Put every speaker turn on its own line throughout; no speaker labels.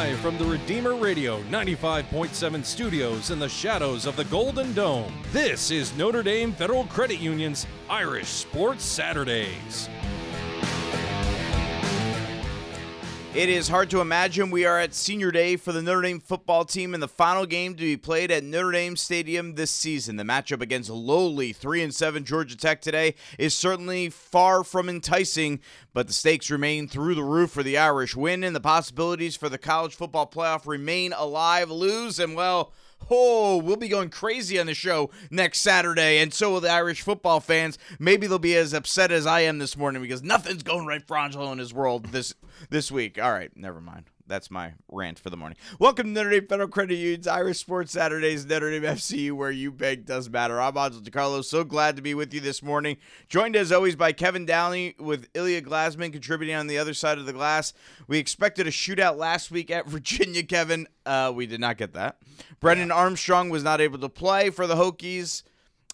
Live from the Redeemer Radio 95.7 studios in the shadows of the Golden Dome, this is Notre Dame Federal Credit Union's Irish Sports Saturdays.
It is hard to imagine we are at senior day for the Notre Dame football team in the final game to be played at Notre Dame Stadium this season. The matchup against lowly 3 and 7 Georgia Tech today is certainly far from enticing, but the stakes remain through the roof for the Irish win and the possibilities for the college football playoff remain alive. Lose and well, Oh, we'll be going crazy on the show next Saturday, and so will the Irish football fans. Maybe they'll be as upset as I am this morning because nothing's going right for Angelo in his world this this week. All right, never mind. That's my rant for the morning. Welcome to Notre Dame Federal Credit Union's Irish Sports Saturdays, Notre Dame FCU, where you beg does matter. I'm Angelo DiCarlo. So glad to be with you this morning. Joined as always by Kevin Downey with Ilya Glasman contributing on the other side of the glass. We expected a shootout last week at Virginia, Kevin. Uh, we did not get that. Brennan Armstrong was not able to play for the Hokies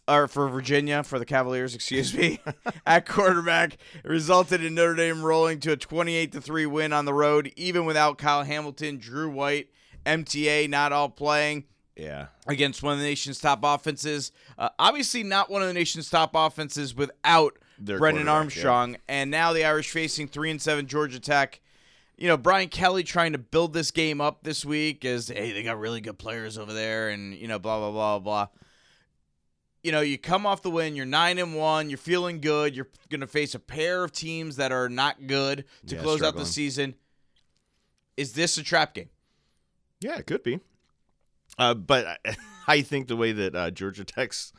or for Virginia, for the Cavaliers, excuse me, at quarterback. Resulted in Notre Dame rolling to a 28 to 3 win on the road, even without Kyle Hamilton, Drew White, MTA not all playing.
Yeah.
Against one of the nation's top offenses. Uh, obviously, not one of the nation's top offenses without
Their Brennan
Armstrong. And now the Irish facing 3 and 7 Georgia Tech. You know, Brian Kelly trying to build this game up this week as, hey, they got really good players over there and, you know, blah, blah, blah, blah you know, you come off the win, you're nine and one, you're feeling good. You're going to face a pair of teams that are not good to
Yeah,
close out the season. Is this a trap game?
Yeah, it could be. Uh, but I, I think the way that uh, Georgia Tech's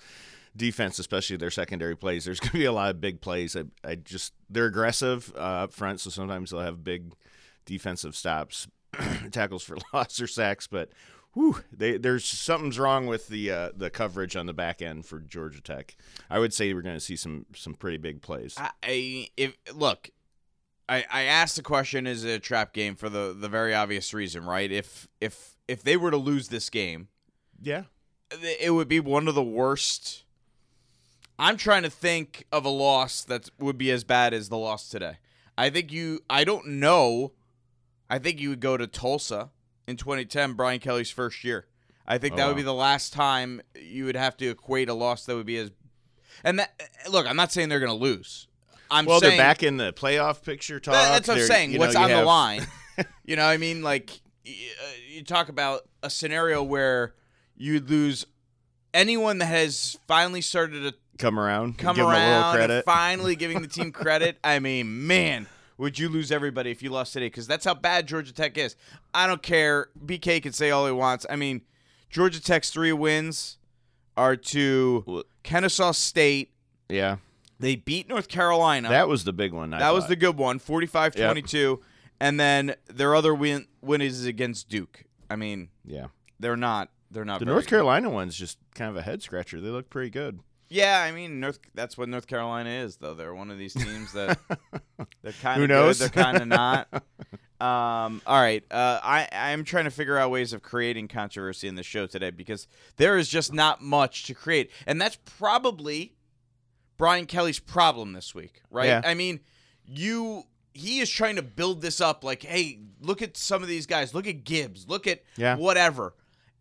defense, especially their secondary plays, there's going to be a lot of big plays. I, I just they're aggressive uh, up front, so sometimes they'll have big defensive stops, tackles for loss or sacks. But whew, they, there's something's wrong with the uh, the coverage on the back end for Georgia Tech. I would say we're going to see some some pretty big plays.
I, I if look, I I asked the question: Is it a trap game for the the very obvious reason, right? If if if they were to lose this game,
yeah,
it would be one of the worst. I'm trying to think of a loss that would be as bad as the loss today. I think you. I don't know. I think you would go to Tulsa in 2010, Brian Kelly's first year. I think
Oh,
that would be the last time you would have to equate a loss that would be as. And that look, I'm not saying they're going to lose. I'm
well,
saying
they're back in the playoff picture talk.
that's what I'm
They're-
saying.
you know,
What's
you
on the line? you know, I mean, like uh, you talk about a scenario where you'd lose anyone that has finally started to
come around,
come
give them a little
around,
credit.
finally giving the team credit. I mean, man, would you lose everybody if you lost today? Because that's how bad Georgia Tech is. I don't care. BK can say all he wants. I mean, Georgia Tech's three wins are to Kennesaw State.
yeah,
They beat North Carolina.
that was the big one. I
That was the good one, 45-22. And then their other win win is against Duke. I mean,
yeah.
they're not they're not
The North
good.
Carolina one's just kind of a head scratcher. They look pretty good.
Yeah, I mean, North that's what North Carolina is though. They're one of these teams that they're kind of
knows?
They're kind of not. Um, all right, uh, I I'm trying to figure out ways of creating controversy in the show today because there is just not much to create, and that's probably Brian Kelly's problem this week, right?
Yeah.
I mean, you he is trying to build this up like, hey, look at some of these guys, look at Gibbs, look at
Yeah.
whatever,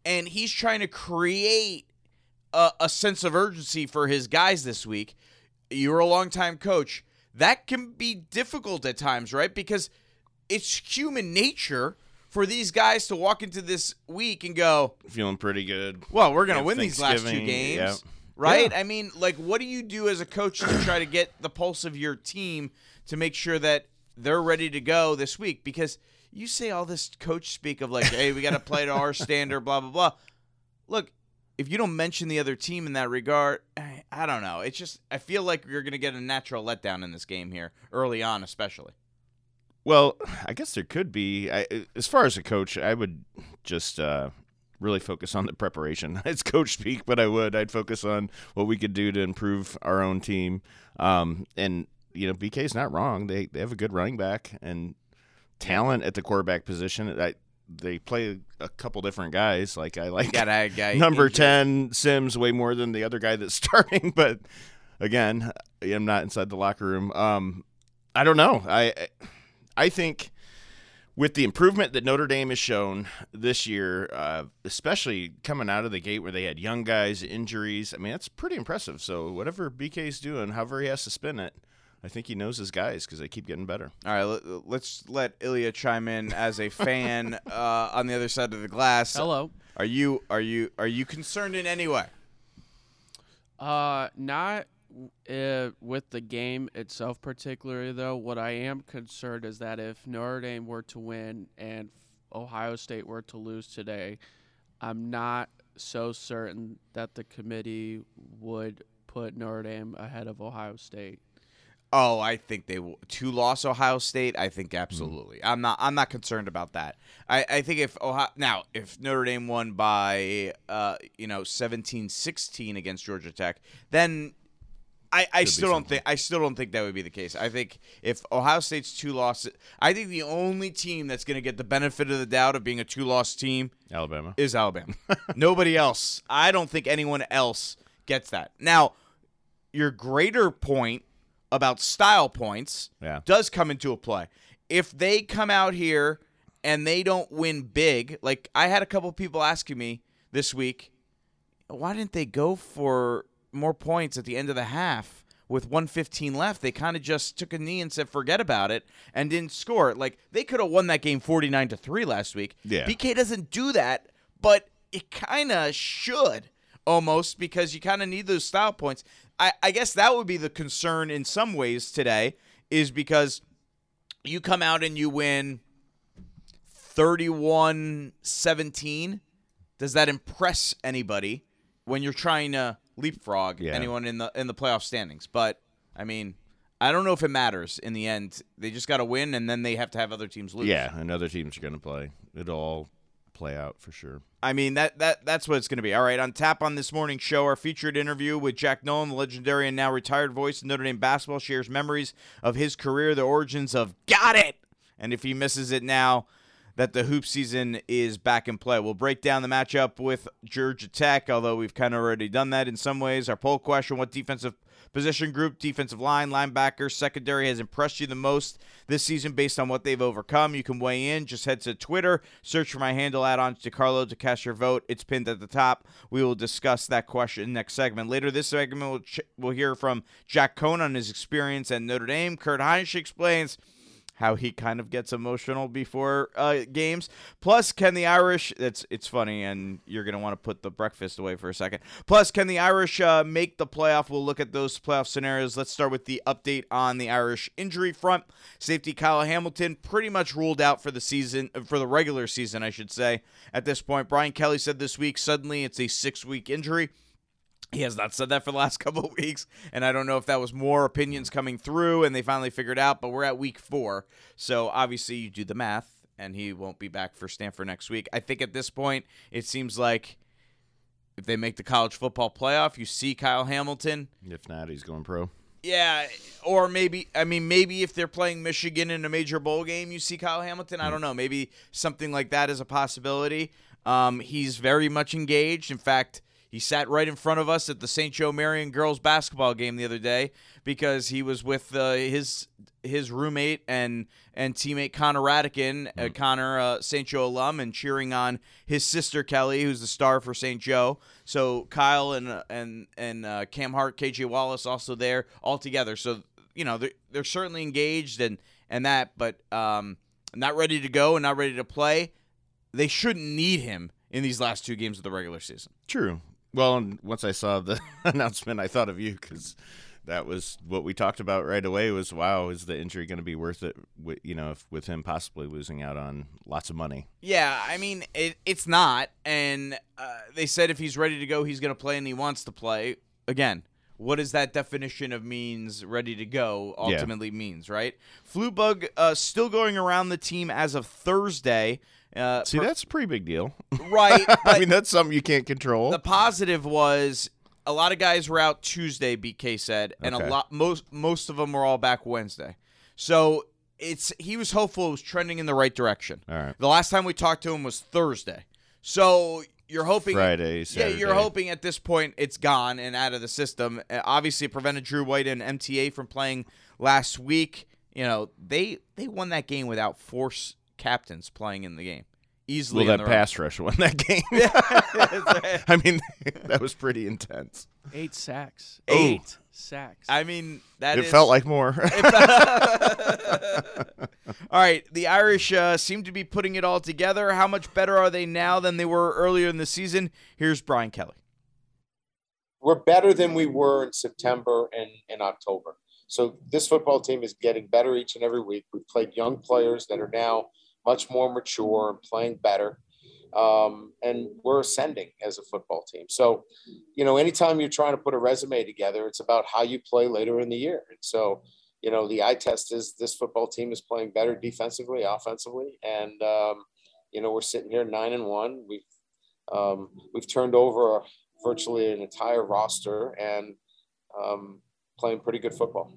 and he's trying to create a, a sense of urgency for his guys this week. You're a longtime coach. That can be difficult at times, right? Because it's human nature for these guys to walk into this week and go,
Feeling pretty good.
well, we're going to
Yeah,
win these last two games.
yeah.
Right?
Yeah.
I mean, like, what do you do as a coach to try to get the pulse of your team to make sure that they're ready to go this week? Because you say all this coach speak of, like, hey, we got to play to our standard, blah, blah, blah. Look, if you don't mention the other team in that regard, I, I don't know. It's just, I feel like you're going to get a natural letdown in this game here, early on, especially.
Well, I guess there could be. I, as far as a coach, I would just uh, really focus on the preparation. It's coach speak, but I would. I'd focus on what we could do to improve our own team. Um, and you know, BK's not wrong. They they have a good running back and talent at the quarterback position. I, they play a couple different guys. Like I like
Got a guy
number
injured.
10 Sims way more than the other guy that's starting, but again, I'm not inside the locker room. Um I don't know. I I think with the improvement that Notre Dame has shown this year, uh, especially coming out of the gate where they had young guys, injuries, I mean, that's pretty impressive. So, whatever BK's doing, however he has to spin it, I think he knows his guys because they keep getting better.
All right, let, let's let Ilya chime in as a fan uh, on the other side of the glass.
Hello.
Are you are you are you concerned in any way?
Uh, not uh, with the game itself, particularly though. What I am concerned is that if Notre Dame were to win and Ohio State were to lose today, I'm not so certain that the committee would put Notre Dame ahead of Ohio State.
Oh, I think they will. Two loss Ohio State. I think absolutely. I'm not. I'm not concerned about that. I, I think if Ohio now if Notre Dame won by uh you know 17-16 against Georgia Tech, then I, I still don't think I still don't think that would be the case. I think if Ohio State's two losses, I think the only team that's going to get the benefit of the doubt of being a two loss team
Alabama.
is Alabama. Nobody else. I don't think anyone else gets that. Now, your greater point about style points
Yeah.
does come into a play. If they come out here and they don't win big, like I had a couple people asking me this week, why didn't they go for more points at the end of the half with 115 left? They kind of just took a knee and said forget about it and didn't score. Like they could have won that game 49 to 3 last week.
Yeah.
BK doesn't do that, but it kind of should almost because you kind of need those style points. I, I guess that would be the concern in some ways today is because you come out and you win 31 17. Does that impress anybody when you're trying to leapfrog
Yeah.
anyone in the in the playoff standings? But I mean, I don't know if it matters in the end. They just got to win, and then they have to have other teams lose.
Yeah, and other teams are going to play. It'll all play out for sure.
I mean that that that's what it's going to be. All right, on tap on this morning's show, our featured interview with Jack Nolan, the legendary and now retired voice of Notre Dame basketball, shares memories of his career, the origins of "Got It," and if he misses it now, that the hoop season is back in play. We'll break down the matchup with Georgia Tech, although we've kind of already done that in some ways. Our poll question: What defensive position group, defensive line, linebacker, secondary has impressed you the most this season based on what they've overcome? You can weigh in. Just head to Twitter, search for my handle, add on to Carlo to cast your vote. It's pinned at the top. We will discuss that question next segment. Later this segment, we'll, ch- we'll hear from Jack Coan on his experience at Notre Dame. Kurt Hinish explains how he kind of gets emotional before uh, games. Plus, can the Irish? It's it's funny, and you're gonna want to put the breakfast away for a second. Plus, can the Irish uh, make the playoff? We'll look at those playoff scenarios. Let's start with the update on the Irish injury front. Safety Kyle Hamilton pretty much ruled out for the season, for the regular season, I should say. At this point, Brian Kelly said this week suddenly it's a six week injury. He has not said that for the last couple of weeks, and I don't know if that was more opinions coming through and they finally figured out, but we're at week four. So obviously you do the math, and he won't be back for Stanford next week. I think at this point, it seems like if they make the college football playoff, you see Kyle Hamilton.
If not, he's going pro.
Yeah, or maybe I mean maybe if they're playing Michigan in a major bowl game, you see Kyle Hamilton. I don't know. Maybe something like that is a possibility. Um, he's very much engaged. In fact, he sat right in front of us at the St. Joe Marian girls basketball game the other day because he was with uh, his his roommate and and teammate Connor Radican, uh, Connor uh, St. Joe alum, and cheering on his sister Kelly, who's the star for St. Joe. So Kyle and uh, and and uh, Cam Hart, KJ Wallace also there all together. So you know they're, they're certainly engaged and and that, but um, not ready to go and not ready to play. They shouldn't need him in these last two games of the regular season.
True. Well, and once I saw the announcement, I thought of you because that was what we talked about right away. Was wow, is the injury going to be worth it? With, you know, if, with him possibly losing out on lots of money.
Yeah, I mean it, it's not, and uh, they said if he's ready to go, he's going to play, and he wants to play. Again, what does that definition of means ready to go ultimately means, right? Flu bug uh, still going around the team as of Thursday. Uh,
See,
per-
that's a pretty big deal.
right,
I mean, that's something you can't control.
the positive was a lot of guys were out Tuesday. BK said, and
Okay.
a lot most most of them were all back Wednesday. So it's he was hopeful it was trending in the right direction.
All right.
The last time we talked to him was Thursday. So you're hoping
Friday,
Yeah, you're hoping at this point it's gone and out of the system. Uh, obviously, it prevented Drew White and MTA from playing last week. You know they they won that game without Force captains playing in the game. Easily.
Well, that
the row.
pass rush won that game. I mean, that was pretty intense.
Eight sacks.
Ooh.
Eight sacks.
I mean, that
it
is-
felt like more.
all right, the Irish uh, seem to be putting it all together. How much better are they now than they were earlier in the season? Here's Brian Kelly.
we're better than we were in September and, and October. So this football team is getting better each and every week. We've played young players that are now much more mature and playing better. Um, and we're ascending as a football team. So, you know, anytime you're trying to put a resume together, it's about how you play later in the year. And so, you know, the eye test is this football team is playing better defensively, offensively, and um, you know, we're sitting here nine and one. We've um, we've turned over virtually an entire roster and um, playing pretty good football.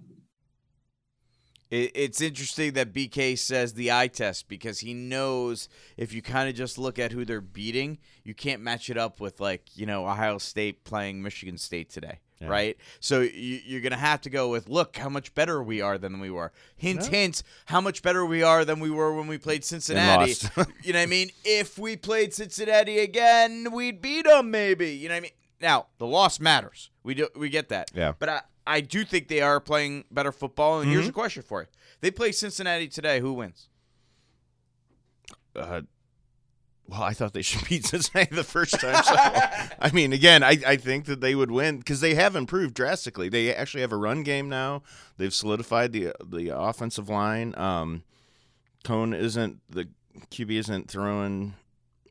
It, it's interesting that BK says the eye test because he knows if you kind of just look at who they're beating, you can't match it up with like you know Ohio State playing Michigan State today,
Yeah.
right? So you, you're gonna have to go with look how much better we are than we were. Hint, hint, how much better we are than we were when we played Cincinnati. you know what I mean? If we played Cincinnati again, we'd beat them maybe. You know what I mean? Now the loss matters. We do we get that.
Yeah.
But I I do think they are playing better football. And here's
Mm-hmm.
a question for you: They play Cincinnati today. Who wins?
uh, well, I thought they should beat Cincinnati the first time. So, I mean, again, I, I think that they would win because they have improved drastically. They actually have a run game now. They've solidified the the offensive line. Um, Coan isn't the QB isn't throwing.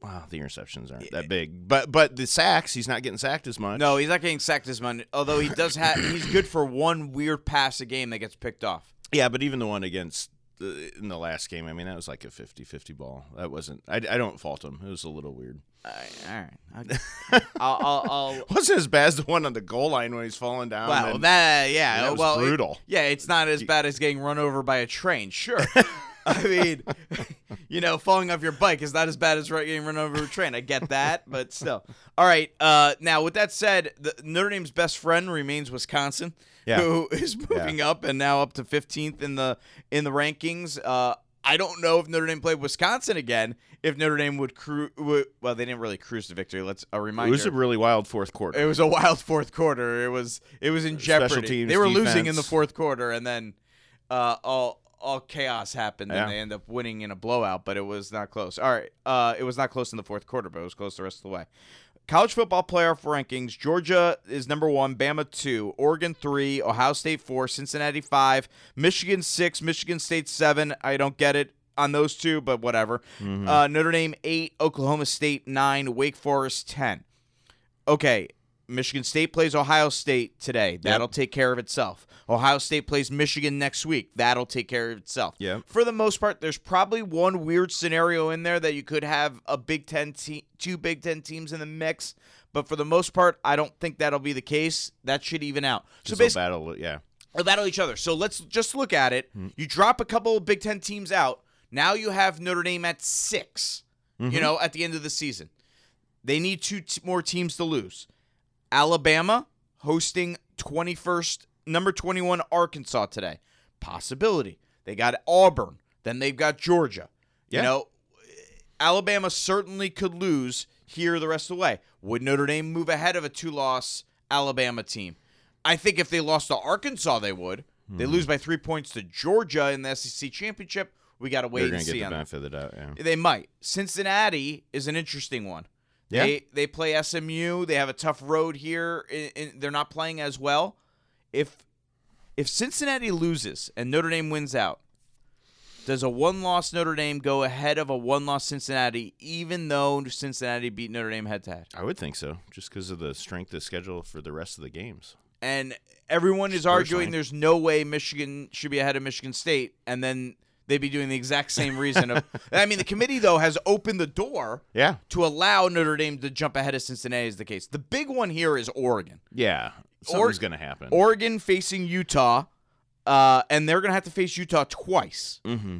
Wow, the interceptions aren't that big, but but the sacks he's not getting sacked as much.
No, he's not getting sacked as much. Although he does have, he's good for one weird pass a game that gets picked off.
Yeah, but even the one against the, in the last game, I mean, that was like a 50-50 ball. That wasn't. I, I don't fault him. It was a little weird.
All right, all right. I'll, I'll, I'll
wasn't as bad as the one on the goal line when he's falling down.
Well, that yeah,
that was
well, it-
brutal.
yeah, it's not as bad as getting run over by a train. Sure, I mean, you know, falling off your bike is not as bad as getting run over a train. I get that, but still. All right. Uh, now, with that said, the, Notre Dame's best friend remains Wisconsin,
Yeah.
who is moving up and now up to 15th in the in the rankings. Uh, I don't know if Notre Dame played Wisconsin again. If Notre Dame would cruise, well, they didn't really cruise to victory. Let's a reminder.
it was a really wild fourth quarter.
It was a wild fourth quarter. It was it was in
Special
jeopardy.
teams,
they were losing in the fourth quarter, and then uh, all all chaos happened,
Yeah.
and they end up winning in a blowout. But it was not close. All right, uh, it was not close in the fourth quarter, but it was close the rest of the way. College football playoff rankings: Georgia is number one, Bama two, Oregon three, Ohio State four, Cincinnati five, Michigan six, Michigan State seven. I don't get it on those two, but whatever. Uh, Notre Dame eight, Oklahoma State nine, Wake Forest ten okay, Michigan State plays Ohio State today. That'll take care of itself. Ohio State plays Michigan next week. That'll take care of itself.
Yep.
For the most part, there's probably one weird scenario in there that you could have a Big Ten te- two Big Ten teams in the mix. But for the most part, I don't think that'll be the case. That should even out. So basically,
battle, yeah.
or battle each other. So let's just look at it. You drop a couple of Big Ten teams out. Now you have Notre Dame at 6 You know, at the end of the season, they need two t- more teams to lose. Alabama hosting 21st number 21 Arkansas today. Possibility. They got Auburn. Then they've got Georgia.
Yeah.
You know, Alabama certainly could lose here the rest of the way. Would Notre Dame move ahead of a two-loss Alabama team? I think if they lost to Arkansas, they would. They
Hmm.
lose by three points to Georgia in the SEC championship. We got to wait and see
the benefit of the doubt, yeah.
They might. Cincinnati is an interesting one.
Yeah.
They they play SMU. They have a tough road here. In, they're not playing as well. If if Cincinnati loses and Notre Dame wins out, does a one-loss Notre Dame go ahead of a one-loss Cincinnati, even though Cincinnati beat Notre Dame head-to-head?
I would think so, just because of the strength of schedule for the rest of the games.
And everyone is arguing there's no way Michigan should be ahead of Michigan State, and then they'd be doing the exact same reason. Of, I mean, the committee though has opened the door
Yeah.
to allow Notre Dame to jump ahead of Cincinnati is the case. The big one here is Oregon.
Yeah. Something's going to happen.
Oregon facing Utah, uh, and they're going to have to face Utah twice.
mm-hmm.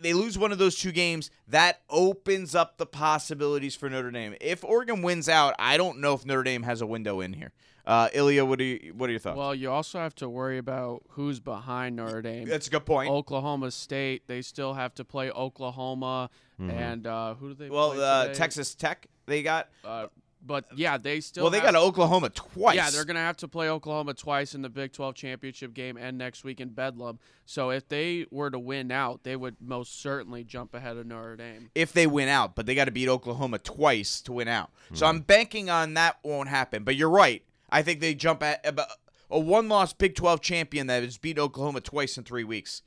they lose one of those two games, that opens up the possibilities for Notre Dame. If Oregon wins out, I don't know if Notre Dame has a window in here. Uh, Ilya, what are you, what are your thoughts?
Well, you also have to worry about who's behind Notre Dame.
That's a good point.
Oklahoma State, they still have to play Oklahoma, and uh, who do they?
well,
play
uh. Texas Tech, they got.
Uh, but yeah, they still.
Well, they got Oklahoma twice.
Yeah, they're going to have to play Oklahoma twice in the Big 12 championship game and next week in Bedlam. So if they were to win out, they would most certainly jump ahead of Notre Dame.
if they win out, but they got to beat Oklahoma twice to win out. So I'm banking on that won't happen. But you're right. I think they jump at about a one-loss Big 12 champion that has beat Oklahoma twice in three weeks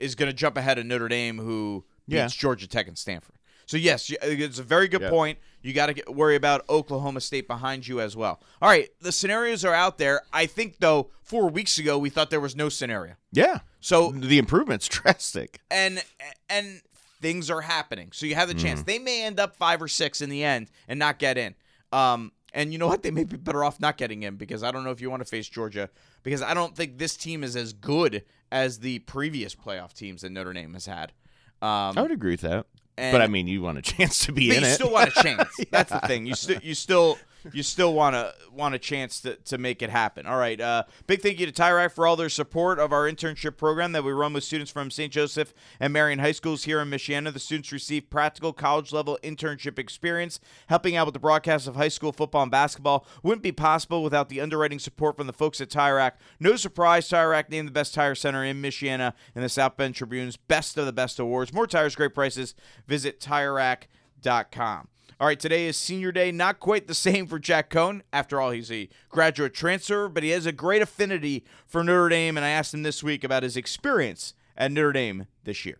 is going to jump ahead of Notre Dame, who beats Georgia Tech and Stanford. So yes, it's a very good
Yeah.
point. You got to worry about Oklahoma State behind you as well. All right, the scenarios are out there. I think though, four weeks ago we thought there was no scenario.
Yeah.
So
The improvement's drastic.
and and things are happening. So you have the chance. They may end up five or six in the end and not get in. Um, and you know what? They may be better off not getting in because I don't know if you want to face Georgia because I don't think this team is as good as the previous playoff teams that Notre Dame has had. Um,
I would agree with that.
and-
but I mean, you want a chance to be in
you
it.
still want a chance. That's the thing. You still you still you still want to want a chance to, to make it happen. All right. Uh, big thank you to Tire Rack for all their support of our internship program that we run with students from St. Joseph and Marian High Schools here in Michiana. The students receive practical college level internship experience, helping out with the broadcast of high school football and basketball. Wouldn't be possible without the underwriting support from the folks at Tire Rack. No surprise, Tire Rack named the best tire center in Michiana in the South Bend Tribune's Best of the Best awards. More tires, great prices. Visit TireRack.com. All right, today is senior day. Not quite the same for Jack Coan. After all, he's a graduate transfer, but he has a great affinity for Notre Dame. And I asked him this week about his experience at Notre Dame this year.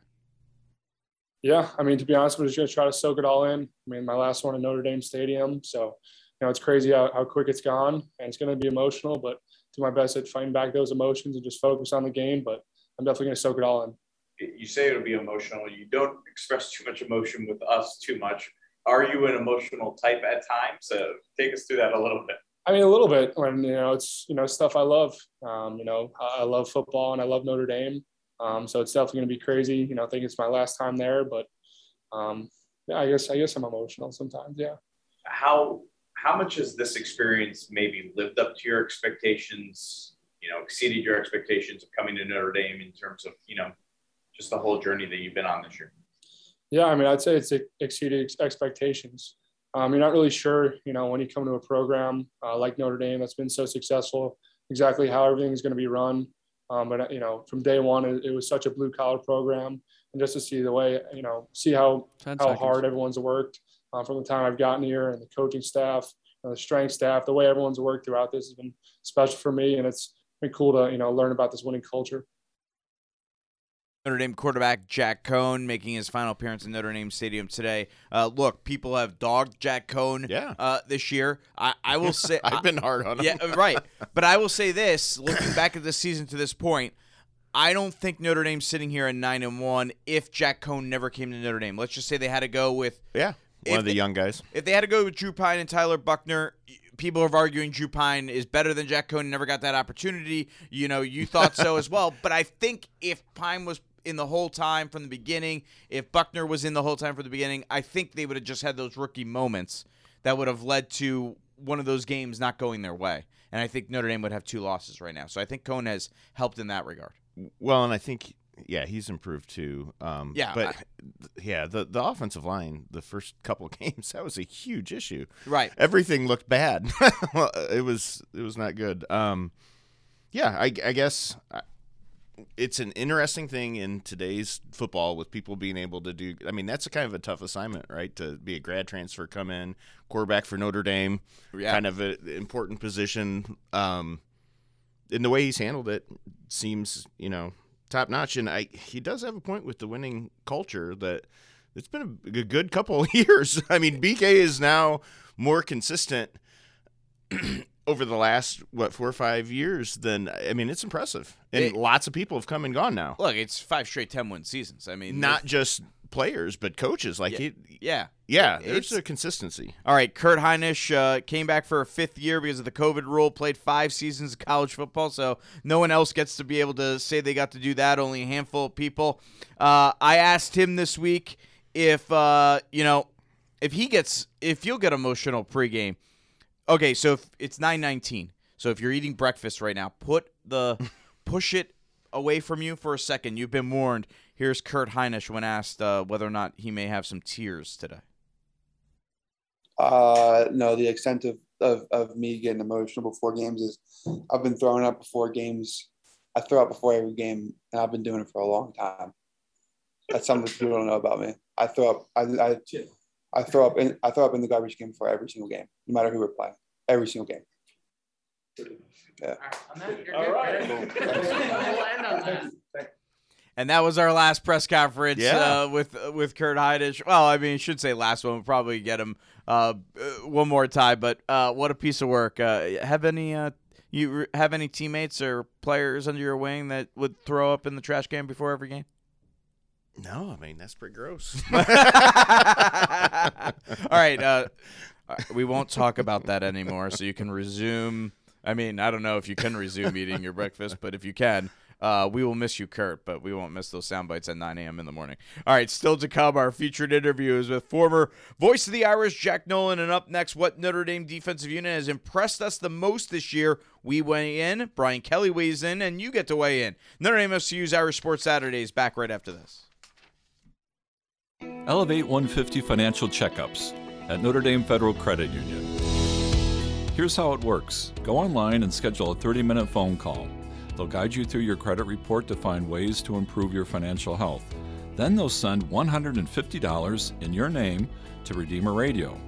Yeah, I mean, to be honest, we're just going to try to soak it all in. I mean, my last one at Notre Dame Stadium. So, you know, it's crazy how, how quick it's gone and it's going to be emotional, but do my best at fighting back those emotions and just focus on the game. But I'm definitely going to soak it all in.
You say it'll be emotional. You don't express too much emotion with us too much. Are you an emotional type at times? So take us through that a little bit.
I mean, a little bit when, you know, it's, you know, stuff I love. Um, you know, I love football and I love Notre Dame. Um, so it's definitely going to be crazy. You know, I think it's my last time there, but um, yeah, I guess, I guess I'm emotional sometimes. Yeah.
How how much has this experience maybe lived up to your expectations? You know, exceeded your expectations of coming to Notre Dame in terms of you know just the whole journey that you've been on this year.
Yeah, I mean, I'd say it's exceeded expectations. Um, you're not really sure, you know, when you come to a program uh, like Notre Dame that's been so successful, exactly how everything is going to be run. Um, but you know, from day one, it, it was such a blue collar program, and just to see the way, you know, see how how
seconds.
hard everyone's worked uh, from the time I've gotten here, and the coaching staff, and the strength staff, the way everyone's worked throughout this has been special for me, and it's been cool to you know learn about this winning culture.
Notre Dame quarterback Jack Coan making his final appearance in Notre Dame Stadium today. Uh, look, people have dogged Jack Coan
Yeah.
uh, this year. I, I will say
I've been hard on him.
Yeah, uh, right. But I will say this: looking back at this season to this point, I don't think Notre Dame's sitting here at nine and one. If Jack Coan never came to Notre Dame, let's just say they had to go with
yeah. One of the
they-
young guys.
if they had to go with Drew Pyne and Tyler Buchner. People are arguing Drew Pyne is better than Jack Coan. Never got that opportunity. You know, you thought so as well. But I think if Pyne was in the whole time from the beginning, if Buchner was in the whole time from the beginning, I think they would have just had those rookie moments that would have led to one of those games not going their way. And I think Notre Dame would have two losses right now. So I think Coan has helped in that regard.
Well, and I think yeah, he's improved too. Um,
Yeah,
but
I-
yeah, the the offensive line, the first couple of games, that was a huge issue.
Right.
Everything looked bad. It was it was not good. Um, yeah, I, I guess it's an interesting thing in today's football with people being able to do. I mean, that's a kind of a tough assignment, right? To be a grad transfer, come in, quarterback for Notre Dame,
Yeah.
kind of an important position. Um, and the way he's handled it seems, you know, top notch. And I, he does have a point with the winning culture that it's been a, a good couple of years. I mean, BK is now more consistent over the last what four or five years then I mean, it's impressive. And
It-
lots of people have come and gone now.
Look, it's five straight 10 win seasons. I mean,
Not just players, but coaches like
Yeah.
he,
Yeah.
yeah,
It's-
there's a consistency.
All right, Kurt Hinish uh, came back for a fifth year because of the COVID rule. Played five seasons of college football, so no one else gets to be able to say they got to do that. Only a handful of people. Uh, I asked him this week if uh, you know if he gets if you'll get emotional pregame. Okay, so if it's nine nineteen, so if you're eating breakfast right now, put the push it away from you for a second. You've been warned. Here's Kurt Hinish when asked uh, whether or not he may have some tears today.
Uh, no, the extent of, of, of me getting emotional before games is I've been throwing up before games. I throw up before every game, and I've been doing it for a long time. That's something that people don't know about me. I throw up. I, I, I throw up. In, I throw up in the garbage can before every single game, no matter who we're playing. Every single game.
All right.
And that was our last press conference
Yeah.
uh, with with Kurt Hinish. Well, I mean, I should say last one. We'll probably get him uh, uh, one more time. But uh, what a piece of work. Uh, have any uh, you re- have any teammates or players under your wing that would throw up in the trash can before every game?
No, I mean that's pretty gross.
All right, uh, uh, we won't talk about that anymore. So you can resume. I mean, I don't know if you can resume eating your breakfast, but if you can, uh, we will miss you, Kurt. But we won't miss those sound bites at 9 a.m. in the morning. All right, still to come. Our featured interview is with former voice of the Irish, Jack Nolan, and up next, what Notre Dame defensive unit has impressed us the most this year. We weigh in. Brian Kelly weighs in, and you get to weigh in. Notre Dame FCU's Irish Sports Saturdays back right after this.
Elevate 150 financial checkups at Notre Dame Federal Credit Union. Here's how it works go online and schedule a 30 minute phone call. They'll guide you through your credit report to find ways to improve your financial health. Then they'll send $150 in your name to Redeemer Radio.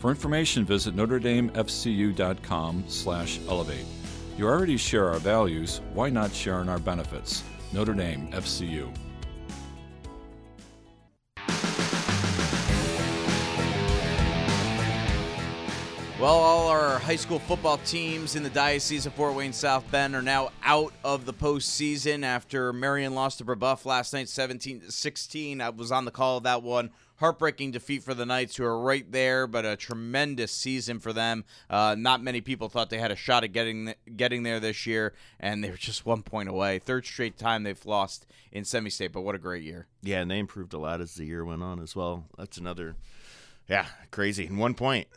For information, visit NotreDameFCU.com slash elevate. You already share our values, why not share in our benefits? Notre Dame FCU.
Well, all our high school football teams in the Diocese of Fort Wayne South Bend are now out of the postseason after Marian lost to Brebeuf last night 17 16. I was on the call of that one. Heartbreaking defeat for the Knights, who are right there, but a tremendous season for them. Uh, not many people thought they had a shot at getting getting there this year, and they were just one point away. Third straight time they've lost in semi-state, but what a great year!
yeah, and they improved a lot as the year went on as well. That's another, yeah, crazy. In one point.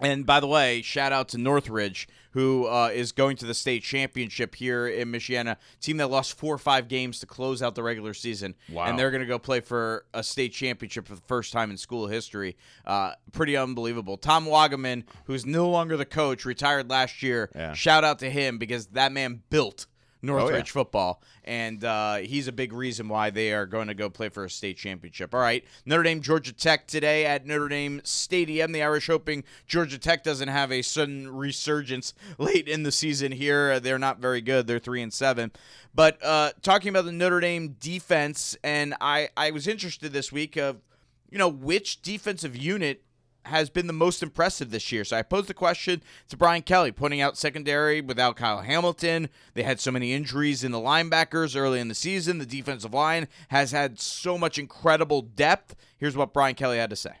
And by the way, shout out to Northridge, who uh, is going to the state championship here in Michiana. Team that lost four or five games to close out the regular season.
Wow.
And they're going to go play for a state championship for the first time in school history. Uh, pretty unbelievable. Tom Wagaman, who's no longer the coach, retired last year.
Yeah.
Shout out to him because that man built Northridge
Oh, yeah.
football, and uh, he's a big reason why they are going to go play for a state championship. All right, Notre Dame, Georgia Tech today at Notre Dame Stadium. The Irish hoping Georgia Tech doesn't have a sudden resurgence late in the season here. Uh, They're not very good. They're three and seven. But uh, talking about the Notre Dame defense, and I I was interested this week of you know which defensive unit has been the most impressive this year. So I posed the question to Brian Kelly, pointing out secondary without Kyle Hamilton. They had so many injuries in the linebackers early in the season. The defensive line has had so much incredible depth. Here's what Brian Kelly had to say.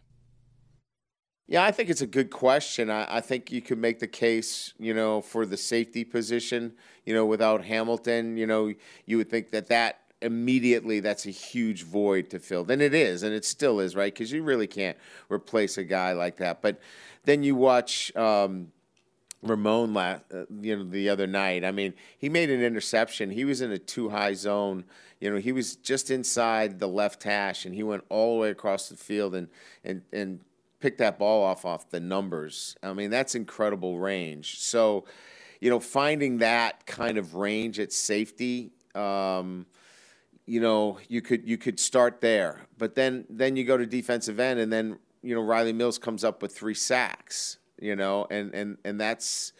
Yeah, I think it's a good question. I, I think you could make the case, you know, for the safety position, you know, without Hamilton, you know, you would think that that immediately that's a huge void to fill. And it is, and it still is, right? Because you really can't replace a guy like that. But then you watch um, Ramon, la- uh, you know, the other night. I mean, he made an interception. He was in a too high zone. You know, he was just inside the left hash, and he went all the way across the field and and and picked that ball off off the numbers. I mean, that's incredible range. So, you know, finding that kind of range at safety. Um, you know, you could you could start there, but then then you go to defensive end, and then you know Rylie Mills comes up with three sacks. You know, and and and that's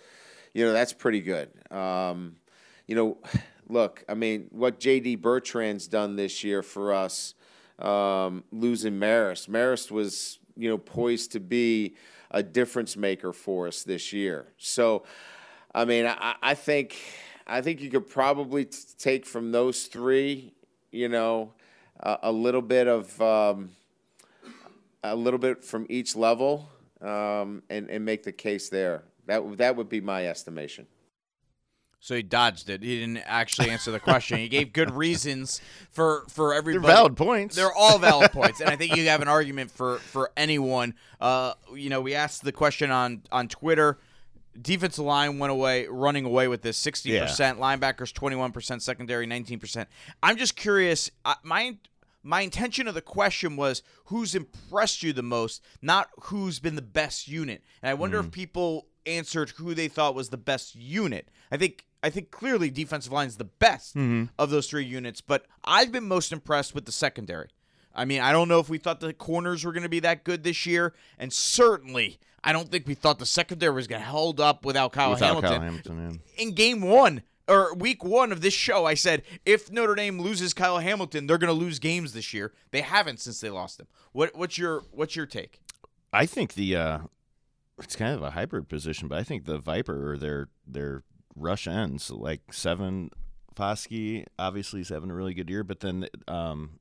you know that's pretty good. Um, you know, look, I mean, what J.D. Bertrand's done this year for us, um, losing Marist. Marist was you know poised to be a difference maker for us this year. So, I mean, I, I think I think you could probably t- take from those three, you know,
a, a little bit of um, a little bit from each level um, and and make the case there. That that would be my estimation.
So he dodged it. He didn't actually answer the question. He gave good reasons for for everybody.
They're valid points.
They're all valid points, and I think you have an argument for for anyone. Uh, you know, we asked the question on on Twitter. Defensive line went away, running away with this sixty percent. Linebackers twenty one percent. Secondary nineteen percent. I'm just curious. My my intention of the question was who's impressed you the most, not who's been the best unit. And I wonder if mm-hmm. people answered who they thought was the best unit. I think I think clearly defensive line is the best mm-hmm. of those three units, but I've been most impressed with the secondary. I mean, I don't know if we thought the corners were going to be that good this year, and certainly I don't think we thought the secondary was going to hold up without Kyle
Without
Hamilton
Kyle Hamilton, yeah.
in game one or week one of this show, I said if Notre Dame loses Kyle Hamilton, they're going to lose games this year. They haven't since they lost him. What what's your what's your take?
I think the uh, it's kind of a hybrid position, but I think the Viper or their their rush ends like seven. Foskey obviously is having a really good year, but then um,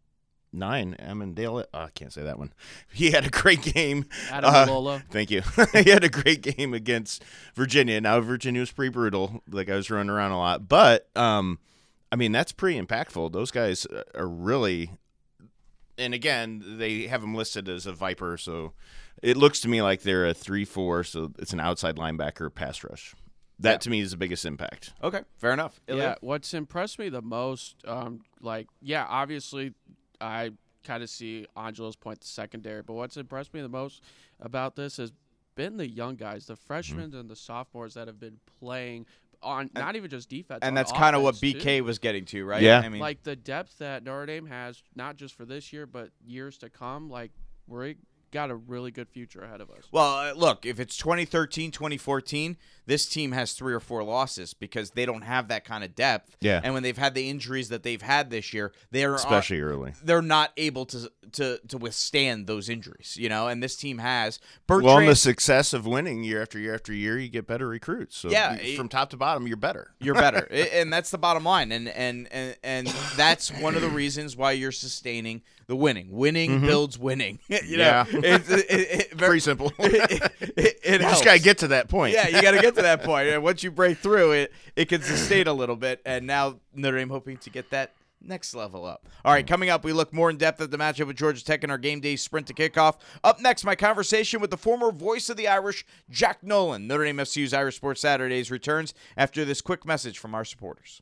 nine Amandale. Oh, I can't say that one. He had a great game.
Adam
Uh,
Malolo.
Thank you. he had a great game against Virginia. Now Virginia was pretty brutal. Like I was running around a lot, but um, I mean that's pretty impactful. Those guys are really, and again they have them listed as a Viper, so it looks to me like they're a three-four. So it's an outside linebacker pass rush. That
Yeah.
to me is the biggest impact.
Okay, fair enough.
Yeah, what's impressed me the most, um, like, yeah, obviously, I kind of see Angelo's point, the secondary, but what's impressed me the most about this has been the young guys, the mm-hmm. freshmen and the sophomores that have been playing on not even just defense,
and that's kind of what BK
too.
was getting to, right?
Yeah.
I mean,
like the depth that Notre Dame has, not just for this year, but years to come. Like, we got a really good future ahead of us.
Well, uh, look, if it's 2013, 2014, this team has three or four losses because they don't have that kind of depth.
Yeah.
And when they've had the injuries that they've had this year, they're
Especially early.
They're not able to to to withstand those injuries, you know. And this team has Bertrand.
Well, on the success of winning year after year after year, you get better recruits. So
Yeah,
you- from top to bottom, you're better.
you're better, and that's the bottom line. And and and and that's one of the reasons why you're sustaining the winning. Winning builds winning. you know,
Mm-hmm. Yeah.
It, it, it, very-
Pretty simple.
it, it,
you just gotta get to that point.
Yeah, you got to get to that point. And once you break through it, it can sustain a little bit. And now Notre Dame hoping to get that next level up. All right, mm. coming up, we look more in depth at the matchup with Georgia Tech in our game day sprint to kickoff. Up next, my conversation with the former voice of the Irish, Jack Nolan. Notre Dame FCU's Irish Sports Saturdays returns after this quick message from our supporters.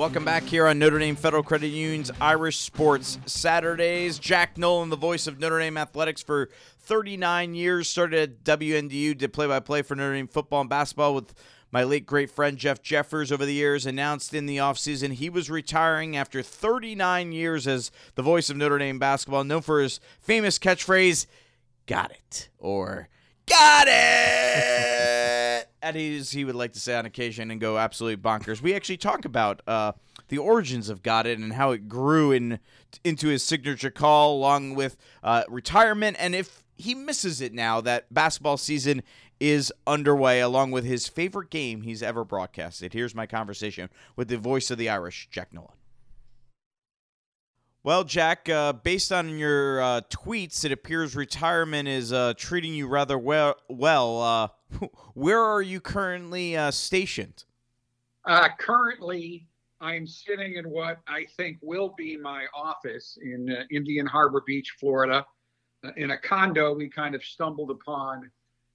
Welcome back here on Notre Dame Federal Credit Union's Irish Sports Saturdays. Jack Nolan, the voice of Notre Dame Athletics for 39 years, started at WNDU, did play by play for Notre Dame football and basketball with my late great friend Jeff Jeffers over the years. Announced in the offseason he was retiring after 39 years as the voice of Notre Dame basketball, known for his famous catchphrase, Got it, or Got it! As he would like to say on occasion and go absolutely bonkers. We actually talk about uh, the origins of Got It and how it grew in into his signature call, along with uh, retirement, and if he misses it now that basketball season is underway, along with his favorite game he's ever broadcasted. Here's my conversation with the voice of the Irish, Jack Nolan. Well, Jack, uh, based on your uh, tweets, it appears retirement is uh, treating you rather well. Well, uh, where are you currently uh, stationed?
Uh, currently, I'm sitting in what I think will be my office in Indian Harbor Beach, Florida, in a condo we kind of stumbled upon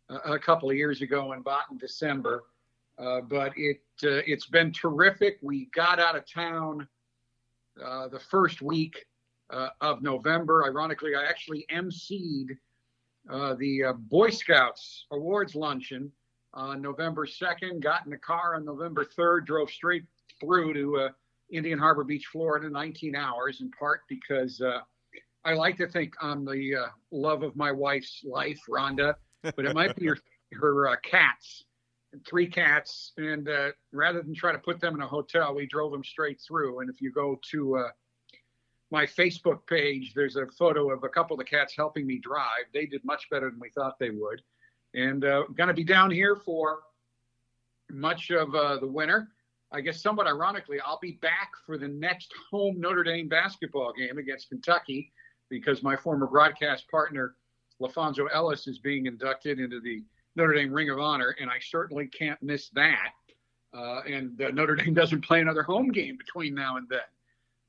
a couple of years ago and bought in December. But it it's been terrific. We got out of town uh, the first week uh, of November. Ironically, I actually emceed uh, the uh, Boy Scouts awards luncheon on November 2nd, got in the car on November 3rd, drove straight through to uh, Indian Harbor Beach, Florida, 19 hours, in part because uh, I like to think I'm the uh, love of my wife's life, Rhonda, but it might be her, her uh, cats, three cats. And uh, rather than try to put them in a hotel, we drove them straight through. And if you go to uh, my Facebook page, there's a photo of a couple of the cats helping me drive. They did much better than we thought they would. And uh, I'm going to be down here for much of uh, the winter. I guess somewhat ironically, I'll be back for the next home Notre Dame basketball game against Kentucky because my former broadcast partner, LaFonso Ellis, is being inducted into the Notre Dame Ring of Honor, and I certainly can't miss that. Uh, and uh, Notre Dame doesn't play another home game between now and then.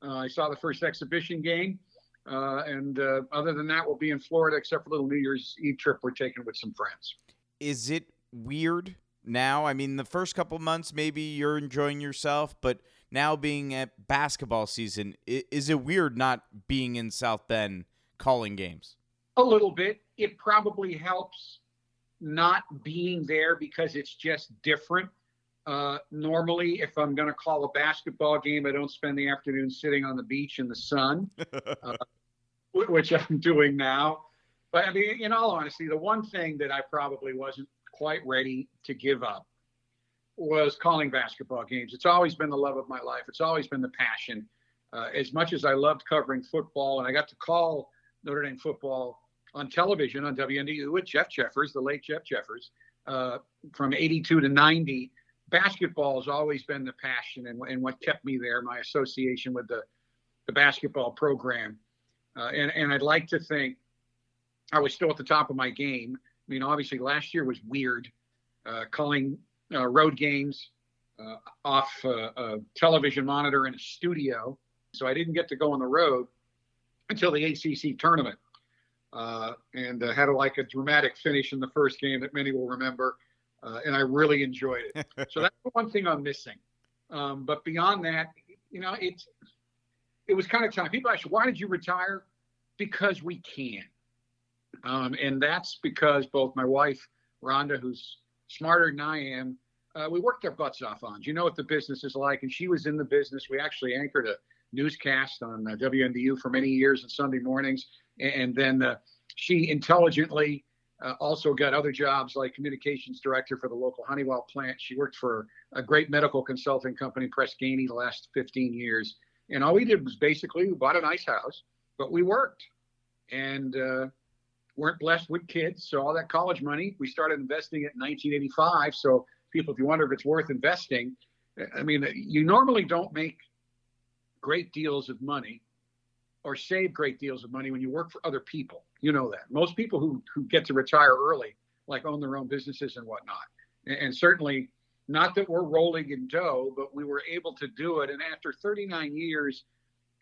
Uh, I saw the first exhibition game, uh, and uh, other than that, we'll be in Florida, except for a little New Year's Eve trip we're taking with some friends.
Is it weird now? I mean, the first couple months, maybe you're enjoying yourself, but now being at basketball season, is it weird not being in South Bend calling games?
A little bit. It probably helps not being there because it's just different. Uh, normally, if I'm going to call a basketball game, I don't spend the afternoon sitting on the beach in the sun, uh, which I'm doing now. But I mean, in all honesty, the one thing that I probably wasn't quite ready to give up was calling basketball games. It's always been the love of my life. It's always been the passion. Uh, as much as I loved covering football, and I got to call Notre Dame football on television on WNDU with Jeff Jeffers, the late Jeff Jeffers, uh, from 82 to 90. Basketball has always been the passion and, and what kept me there, my association with the, the basketball program. Uh, and, and I'd like to think I was still at the top of my game. I mean, obviously, last year was weird. Uh, calling uh, road games uh, off uh, a television monitor in a studio. So I didn't get to go on the road until the ACC tournament. Uh, and uh, had a, like a dramatic finish in the first game that many will remember. Uh, and I really enjoyed it. so that's the one thing I'm missing. Um, but beyond that, you know, it's it was kind of time. People ask, why did you retire? Because we can. Um, and that's because both my wife, Rhonda, who's smarter than I am. Uh, we worked our butts off on. You know what the business is like, and she was in the business. We actually anchored a newscast on uh, WNDU for many years on Sunday mornings, and then uh, she intelligently uh, also got other jobs like communications director for the local Honeywell plant. She worked for a great medical consulting company, Press Ganey, the last 15 years. And all we did was basically we bought a nice house, but we worked. And uh, weren't blessed with kids. So all that college money, we started investing it in 1985. So people, if you wonder if it's worth investing, I mean, you normally don't make great deals of money or save great deals of money when you work for other people. You know that. Most people who, who get to retire early, like own their own businesses and whatnot. And, and certainly not that we're rolling in dough, but we were able to do it. And after 39 years,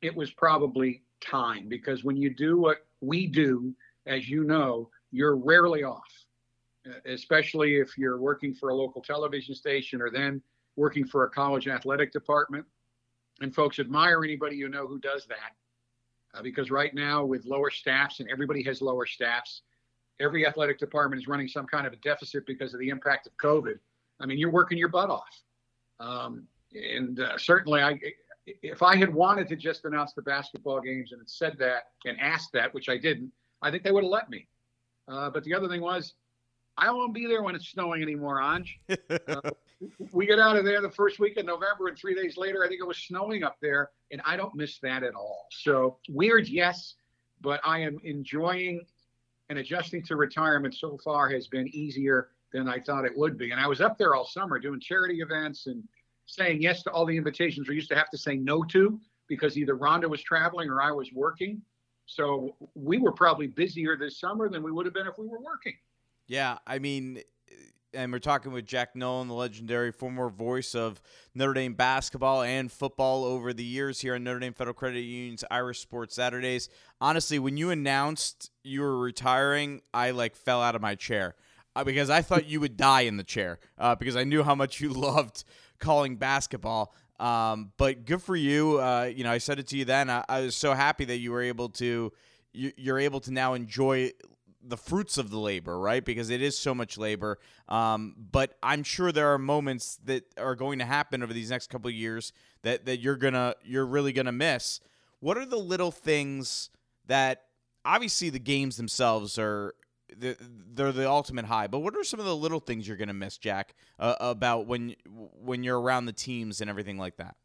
it was probably time because when you do what we do, as you know, you're rarely off, especially if you're working for a local television station or then working for a college athletic department. And folks admire anybody you know who does that. Uh, because right now, with lower staffs, and everybody has lower staffs, every athletic department is running some kind of a deficit because of the impact of COVID. I mean, you're working your butt off. Um, and uh, certainly, I, if I had wanted to just announce the basketball games and had said that and asked that, which I didn't, I think they would have let me. Uh, but the other thing was, I won't be there when it's snowing anymore, Anj. Uh, we get out of there the first week of November, and three days later, I think it was snowing up there, and I don't miss that at all. So weird, yes, but I am enjoying and adjusting to retirement so far has been easier than I thought it would be. And I was up there all summer doing charity events and saying yes to all the invitations we used to have to say no to because either Rhonda was traveling or I was working. So we were probably busier this summer than we would have been if we were working.
Yeah, I mean, and we're talking with Jack Nolan, the legendary former voice of Notre Dame basketball and football over the years here on Notre Dame Federal Credit Union's Irish Sports Saturdays. Honestly, when you announced you were retiring, I like fell out of my chair uh, because I thought you would die in the chair uh, because I knew how much you loved calling basketball. Um, but good for you. Uh, you know, I said it to you then. I, I, was so happy that you were able to, you, you're able to now enjoy the fruits of the labor, right? Because it is so much labor. Um, but I'm sure there are moments that are going to happen over these next couple years that that you're gonna you're really gonna miss. What are the little things that obviously the games themselves are the, they're the ultimate high. But what are some of the little things you're going to miss, Jack, uh, about when when you're around the teams and everything like that?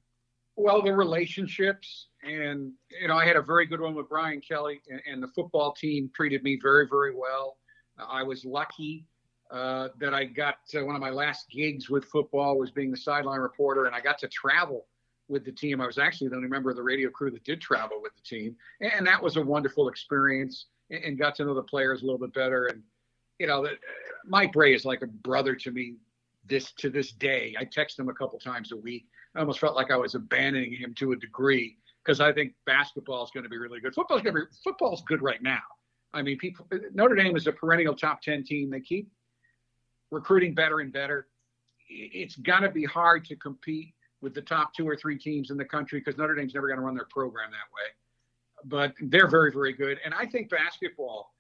Well, the relationships, and you know, I had a very good one with Brian Kelly, and, and the football team treated me very, very well. Uh, I was lucky uh, that I got one of my last gigs with football was being the sideline reporter, and I got to travel with the team. I was actually the only member of the radio crew that did travel with the team, and that was a wonderful experience and got to know the players a little bit better. And you know, Mike Brey is like a brother to me. This to this day, I text him a couple times a week. I almost felt like I was abandoning him to a degree because I think basketball is going to be really good. Football's going to be football's good right now. I mean, people Notre Dame is a perennial top ten team. They keep recruiting better and better. It's going to be hard to compete with the top two or three teams in the country because Notre Dame's never going to run their program that way but they're very, very good. And I think basketball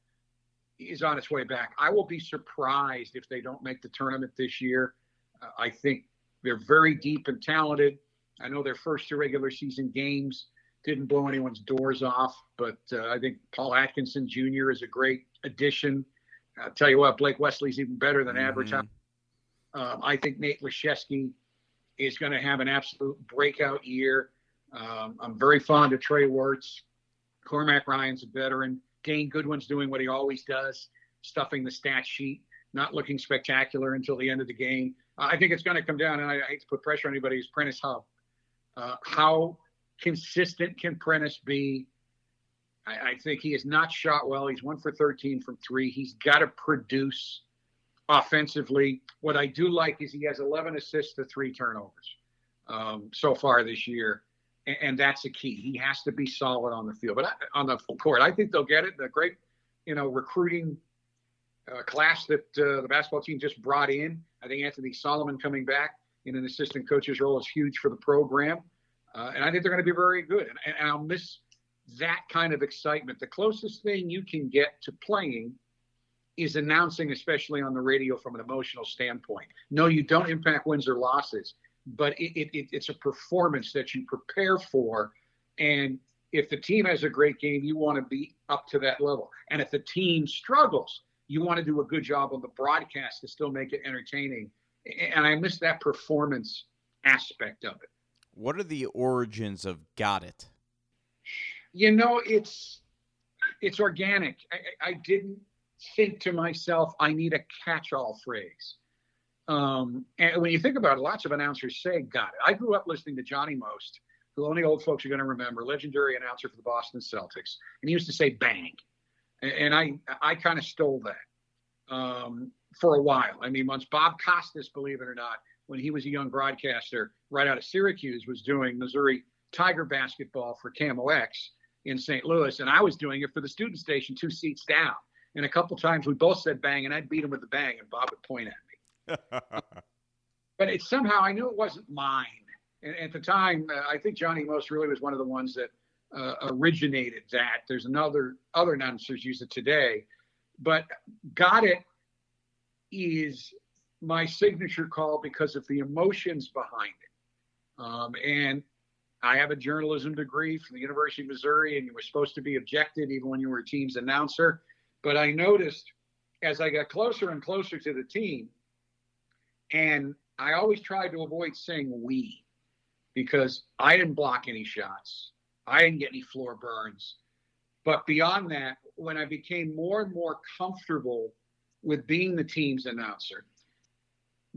is on its way back. I will be surprised if they don't make the tournament this year. Uh, I think they're very deep and talented. I know their first two regular season games didn't blow anyone's doors off, but uh, I think Paul Atkinson Jr. is a great addition. I'll tell you what, Blake Wesley's even better than mm-hmm. advertised. Um, I think Nate Laszewski is going to have an absolute breakout year. Um, I'm very fond of Trey Wertz. Cormac Ryan's a veteran. Dane Goodwin's doing what he always does, stuffing the stat sheet, not looking spectacular until the end of the game. I think it's going to come down, and I, hate to put pressure on anybody, is Prentiss Hubb. Uh, how consistent can Prentiss be? I, I, think he has not shot well. He's one for 13 from three. He's got to produce offensively. What I do like is he has 11 assists to three turnovers um, so far this year and, that's a key. He has to be solid on the field, but I, on the court, I think they'll get it. The great, you know, recruiting uh, class that uh, the basketball team just brought in. I think Anthony Solomon coming back in an assistant coach's role is huge for the program, uh, and I think they're going to be very good. And, and I'll miss that kind of excitement. The closest thing you can get to playing is announcing, especially on the radio, from an emotional standpoint. No, you don't impact wins or losses but it, it, it's a performance that you prepare for. And if the team has a great game, you want to be up to that level. And if the team struggles, you want to do a good job on the broadcast to still make it entertaining. And I miss that performance aspect of it.
What are the origins of Got It?
You know, it's it's organic. I, I didn't think to myself, I need a catch-all phrase. Um, and when you think about it, lots of announcers say got it. I grew up listening to Johnny Most, who only old folks are going to remember, legendary announcer for the Boston Celtics. And he used to say bang. And I, I kind of stole that um, for a while. I mean, once Bob Costas, believe it or not, when he was a young broadcaster right out of Syracuse, was doing Missouri Tiger basketball for KMOX in St. Louis. And I was doing it for the student station two seats down. And a couple times we both said bang, and I'd beat him with the bang, and Bob would point at me but it somehow I knew it wasn't mine. And at the time, uh, I think Johnny Most really was one of the ones that uh, originated that. There's another other announcers use it today, but got it is my signature call because of the emotions behind it. Um, and I have a journalism degree from the University of Missouri, and you were supposed to be objective even when you were a team's announcer. But I noticed as I got closer and closer to the team, and I always tried to avoid saying we because I didn't block any shots. I didn't get any floor burns. But beyond that, when I became more and more comfortable with being the team's announcer,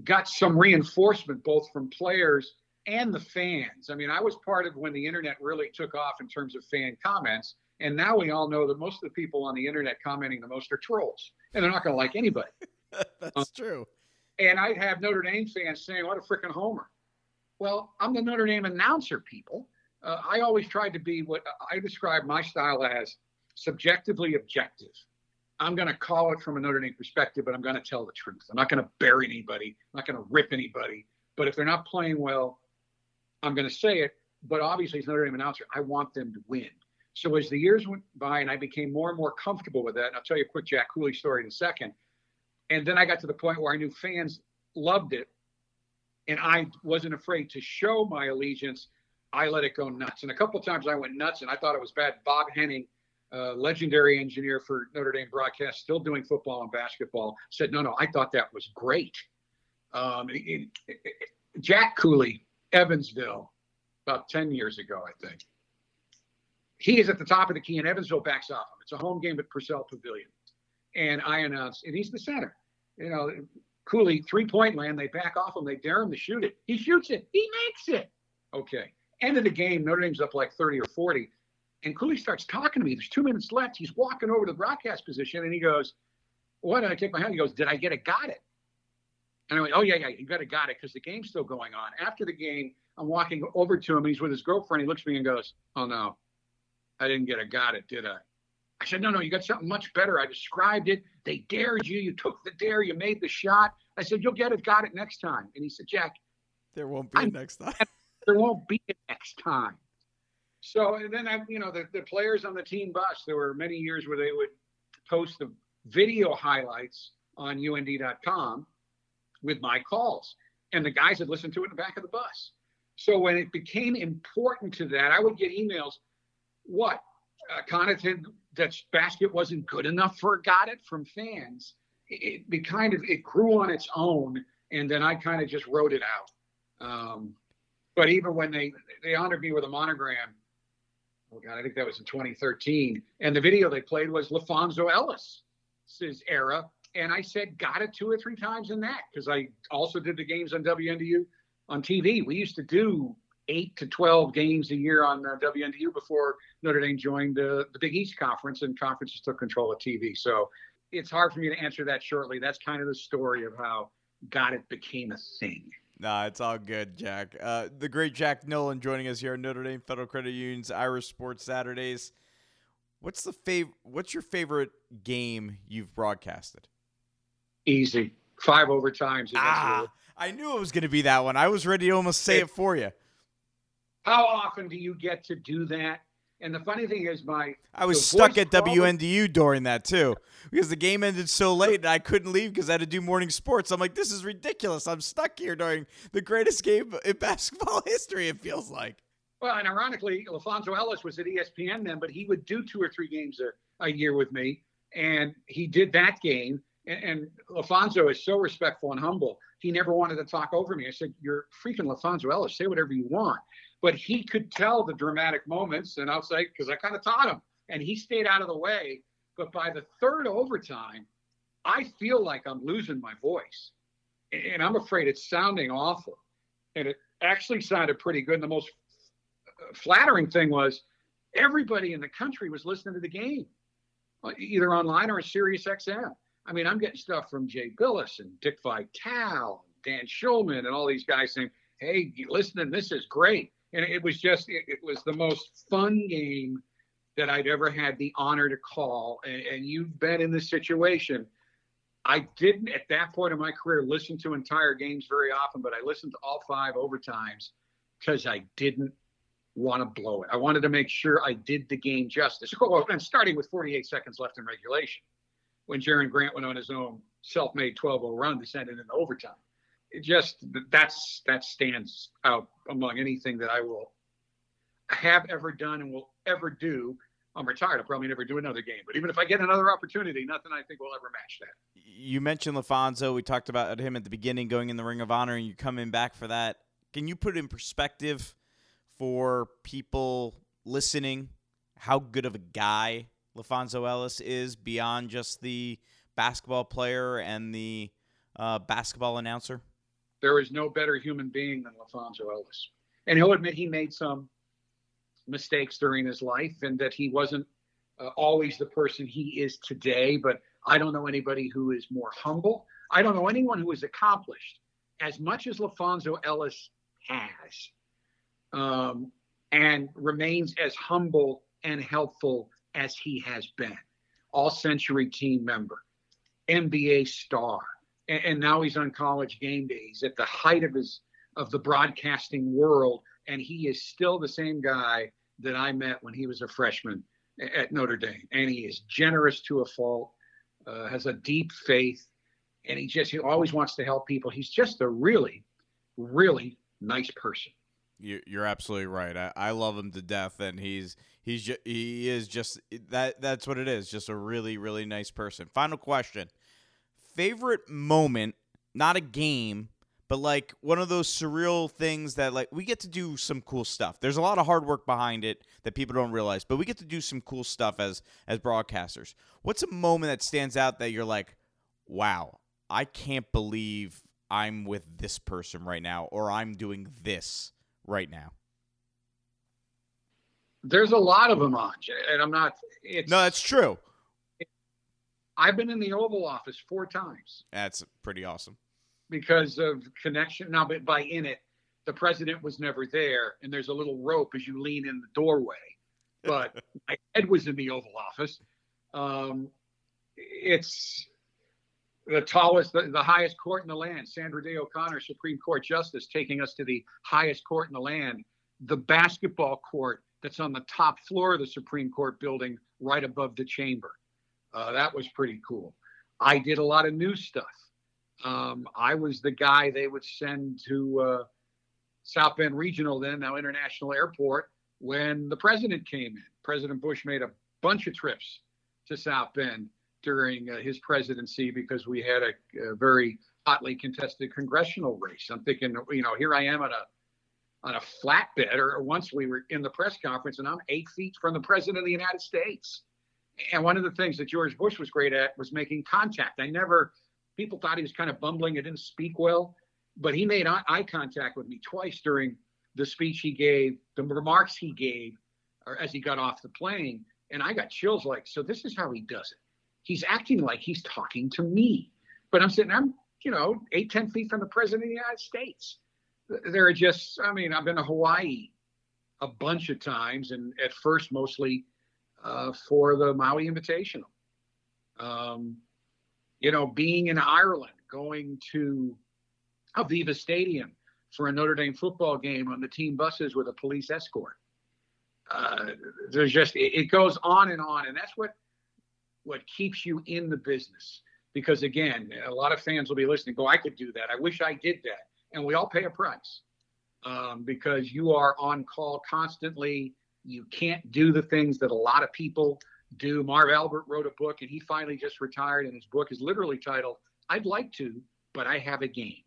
got some reinforcement both from players and the fans. I mean, I was part of when the internet really took off in terms of fan comments. And now we all know that most of the people on the internet commenting the most are trolls, and they're not going to like anybody.
That's um, true.
And I'd have Notre Dame fans saying, what a freaking homer. Well, I'm the Notre Dame announcer, people. Uh, I always tried to be what I describe my style as subjectively objective. I'm going to call it from a Notre Dame perspective, but I'm going to tell the truth. I'm not going to bury anybody. I'm not going to rip anybody. But if they're not playing well, I'm going to say it. But obviously, as Notre Dame announcer, I want them to win. So as the years went by and I became more and more comfortable with that, and I'll tell you a quick Jack Cooley story in a second. And then I got to the point where I knew fans loved it and I wasn't afraid to show my allegiance. I let it go nuts. And a couple of times I went nuts and I thought it was bad. Bob Henning, uh, legendary engineer for Notre Dame broadcast, still doing football and basketball, said, no, no, I thought that was great. Um, it, it, it, Jack Cooley, Evansville, about 10 years ago, I think. He is at the top of the key, and Evansville backs off him. It's a home game at Purcell Pavilion. And I announced, and he's the center. You know, Cooley, three point land, they back off him, they dare him to shoot it. He shoots it, he makes it. Okay. End of the game, Notre Dame's up like 30 or 40. And Cooley starts talking to me. There's two minutes left. He's walking over to the broadcast position and he goes, What? I take my hand. He goes, Did I get it? Got it. And I went, Oh, yeah, yeah, you got it, got it, because the game's still going on. After the game, I'm walking over to him. He's with his girlfriend. He looks at me and goes, Oh, no, I didn't get it. Got it, did I? I said, no, no, you got something much better. I described it. They dared you. You took the dare. You made the shot. I said, you'll get it. Got it next time. And he said, Jack,
there won't be a next time.
there won't be a next time. So and then I, you know, the, the players on the team bus. There were many years where they would post the video highlights on UND.com with my calls, and the guys had listened to it in the back of the bus. So when it became important to that, I would get emails. What? Uh, Connaughton that basket wasn't good enough for got it from fans. It, it kind of it grew on its own, and then I kind of just wrote it out. Um, but even when they they honored me with a monogram, oh god, I think that was in 2013, and the video they played was LaPhonso Ellis' era, and I said got it two or three times in that because I also did the games on WNDU on TV. We used to do eight to 12 games a year on uh, WNDU before Notre Dame joined uh, the Big East Conference and conferences took control of TV. So it's hard for me to answer that shortly. That's kind of the story of how Got It became a thing.
Nah, it's all good, Jack. Uh, the great Jack Nolan joining us here at Notre Dame Federal Credit Union's Irish Sports Saturdays. What's the fav- What's your favorite game you've broadcasted?
Easy, five overtimes.
Ah, I knew it was going to be that one. I was ready to almost say it, it for you.
How often do you get to do that? And the funny thing is, my
I was stuck at WNDU during that too because the game ended so late and I couldn't leave because I had to do morning sports. I'm like, this is ridiculous. I'm stuck here during the greatest game in basketball history. It feels like.
Well, and ironically, LaPhonso Ellis was at ESPN then, but he would do two or three games a, a year with me, and he did that game. And, and LaPhonso is so respectful and humble. He never wanted to talk over me. I said, "You're freaking LaPhonso Ellis. Say whatever you want." But he could tell the dramatic moments, and I'll say because I kind of taught him, and he stayed out of the way. But by the third overtime, I feel like I'm losing my voice, and I'm afraid it's sounding awful. And it actually sounded pretty good. And the most uh, flattering thing was everybody in the country was listening to the game, either online or Sirius XM. I mean, I'm getting stuff from Jay Bilas and Dick Vitale, Dan Shulman, and all these guys saying, "Hey, listening, this is great." And it was just it, it, was the most fun game that I'd ever had the honor to call. And, and, you've been in this situation. I didn't at that point in my career listen to entire games very often, but I listened to all five overtimes because I didn't want to blow it. I wanted to make sure I did the game justice. Oh, and starting with 48 seconds left in regulation, when Jerian Grant went on his own self-made 12-0 run to send it in overtime it just that's that stands out among anything that I will have ever done and will ever do. I'm retired. I'll probably never do another game. But even if I get another opportunity, nothing I think will ever match that.
You mentioned LaPhonso. We talked about him at the beginning going in the Ring of Honor, and you coming back for that. Can you put in perspective for people listening how good of a guy LaPhonso Ellis is beyond just the basketball player and the uh, basketball announcer?
There is no better human being than LaPhonso Ellis. And he'll admit he made some mistakes during his life and that he wasn't uh, always the person he is today. But I don't know anybody who is more humble. I don't know anyone who has accomplished as much as LaPhonso Ellis has um, and remains as humble and helpful as he has been. All century team member, NBA star, and, and now he's on college game day. He's at the height of his of the broadcasting world, and he is still the same guy that I met when he was a freshman at Notre Dame. And he is generous to a fault, uh, has a deep faith, and he just he always wants to help people. He's just a really, really nice person.
You're absolutely right. I, I love him to death, and he's he's ju- he is just that. That's what it is. Just a really really nice person. Final question: favorite moment, not a game, but like one of those surreal things that like we get to do some cool stuff. There's a lot of hard work behind it that people don't realize, but we get to do some cool stuff as as broadcasters. What's a moment that stands out that you're like, wow, I can't believe I'm with this person right now, or I'm doing this right now?
There's a lot of them on, and I'm not. It's,
no, that's true.
I've been in the Oval Office four times.
That's pretty awesome.
Because of connection. Now, but by in it, the president was never there, and there's a little rope as you lean in the doorway. But my head was in the Oval Office. Um, it's the tallest, the, the, highest court in the land, Sandra Day O'Connor, Supreme Court Justice, taking us to the highest court in the land, the basketball court that's on the top floor of the Supreme Court building, right above the chamber. Uh, that was pretty cool. I did a lot of new stuff. Um, I was the guy they would send to uh, South Bend Regional, then now International Airport, when the president came in. President Bush made a bunch of trips to South Bend during uh, his presidency because we had a, a, very hotly contested congressional race. I'm thinking, you know, here I am on a on a flatbed, or once we were in the press conference, and I'm eight feet from the president of the United States. And one of the things that George Bush was great at was making contact. I never, people thought he was kind of bumbling and didn't speak well, but he made eye contact with me twice during the speech he gave, the remarks he gave, or as he got off the plane. And I got chills like, so this is how he does it he's acting like he's talking to me. But I'm sitting, I'm, you know, eight, 10 feet from the president of the United States. There are just, I mean, I've been to Hawaii a bunch of times, and at first mostly for the Maui Invitational. Um, you know, being in Ireland, going to Aviva Stadium for a Notre Dame football game on the team buses with a police escort. Uh, there's just, it, it goes on and on. And that's what what keeps you in the business. Because again, a lot of fans will be listening, go, I could do that. I wish I did that. And we all pay a price um, because you are on call constantly. You can't do the things that a lot of people do. Marv Albert wrote a book and he finally just retired, and his book is literally titled, I'd like to, but I have a game.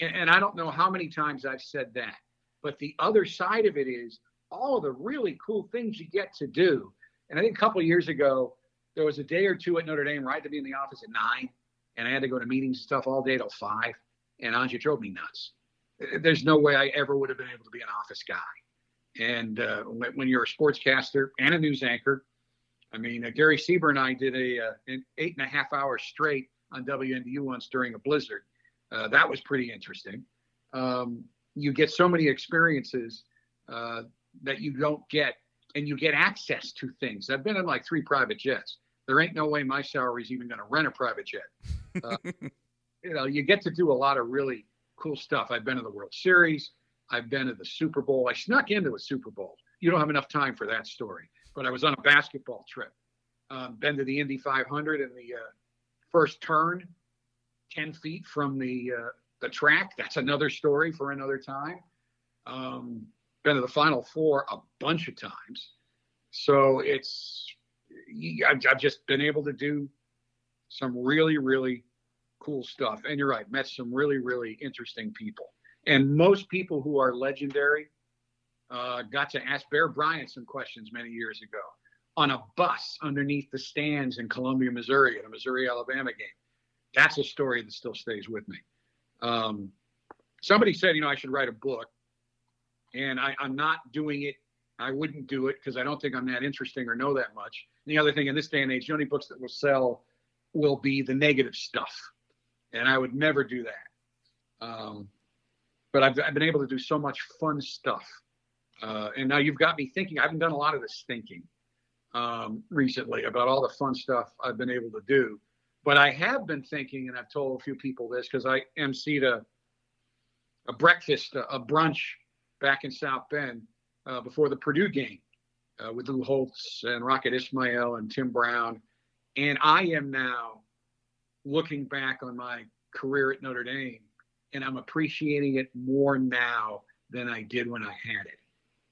And, and I don't know how many times I've said that. But the other side of it is all of the really cool things you get to do. And I think a couple years ago, there was a day or two at Notre Dame had to be in the office at nine, and I had to go to meetings and stuff all day till five. And Anja drove me nuts. There's no way I ever would have been able to be an office guy. And uh, when you're a sportscaster and a news anchor, I mean, uh, Gary Sieber and I did a uh, an eight and a half hours straight on WNDU once during a blizzard. Uh, that was pretty interesting. Um, you get so many experiences uh, that you don't get, and you get access to things. I've been in like three private jets there ain't no way my salary is even going to rent a private jet. Uh, you know, you get to do a lot of really cool stuff. I've been to the World Series. I've been to the Super Bowl. I snuck into a Super Bowl. You don't have enough time for that story, but I was on a basketball trip. Um, been to the Indy 500 in the uh, first turn, 10 feet from the uh, the track. That's another story for another time. Um, been to the Final Four a bunch of times. So it's I've, I've just been able to do some really, really cool stuff. And you're right, met some really, really interesting people. And most people who are legendary uh, got to ask Bear Bryant some questions many years ago on a bus underneath the stands in Columbia, Missouri, at a Missouri Alabama game. That's a story that still stays with me. Um, somebody said, you know, I should write a book, and I, I'm not doing it I wouldn't do it because I don't think I'm that interesting or know that much. And the other thing in this day and age, the only books that will sell will be the negative stuff. And I would never do that. Um, but I've, I've, been able to do so much fun stuff. Uh, and now you've got me thinking, I haven't done a lot of this thinking um, recently about all the fun stuff I've been able to do. But I have been thinking, and I've told a few people this because I emceed a, a breakfast, a, a brunch back in South Bend uh, before the Purdue game uh, with Lou Holtz and Rocket Ismail and Tim Brown. And I am now looking back on my career at Notre Dame, and I'm appreciating it more now than I did when I had it.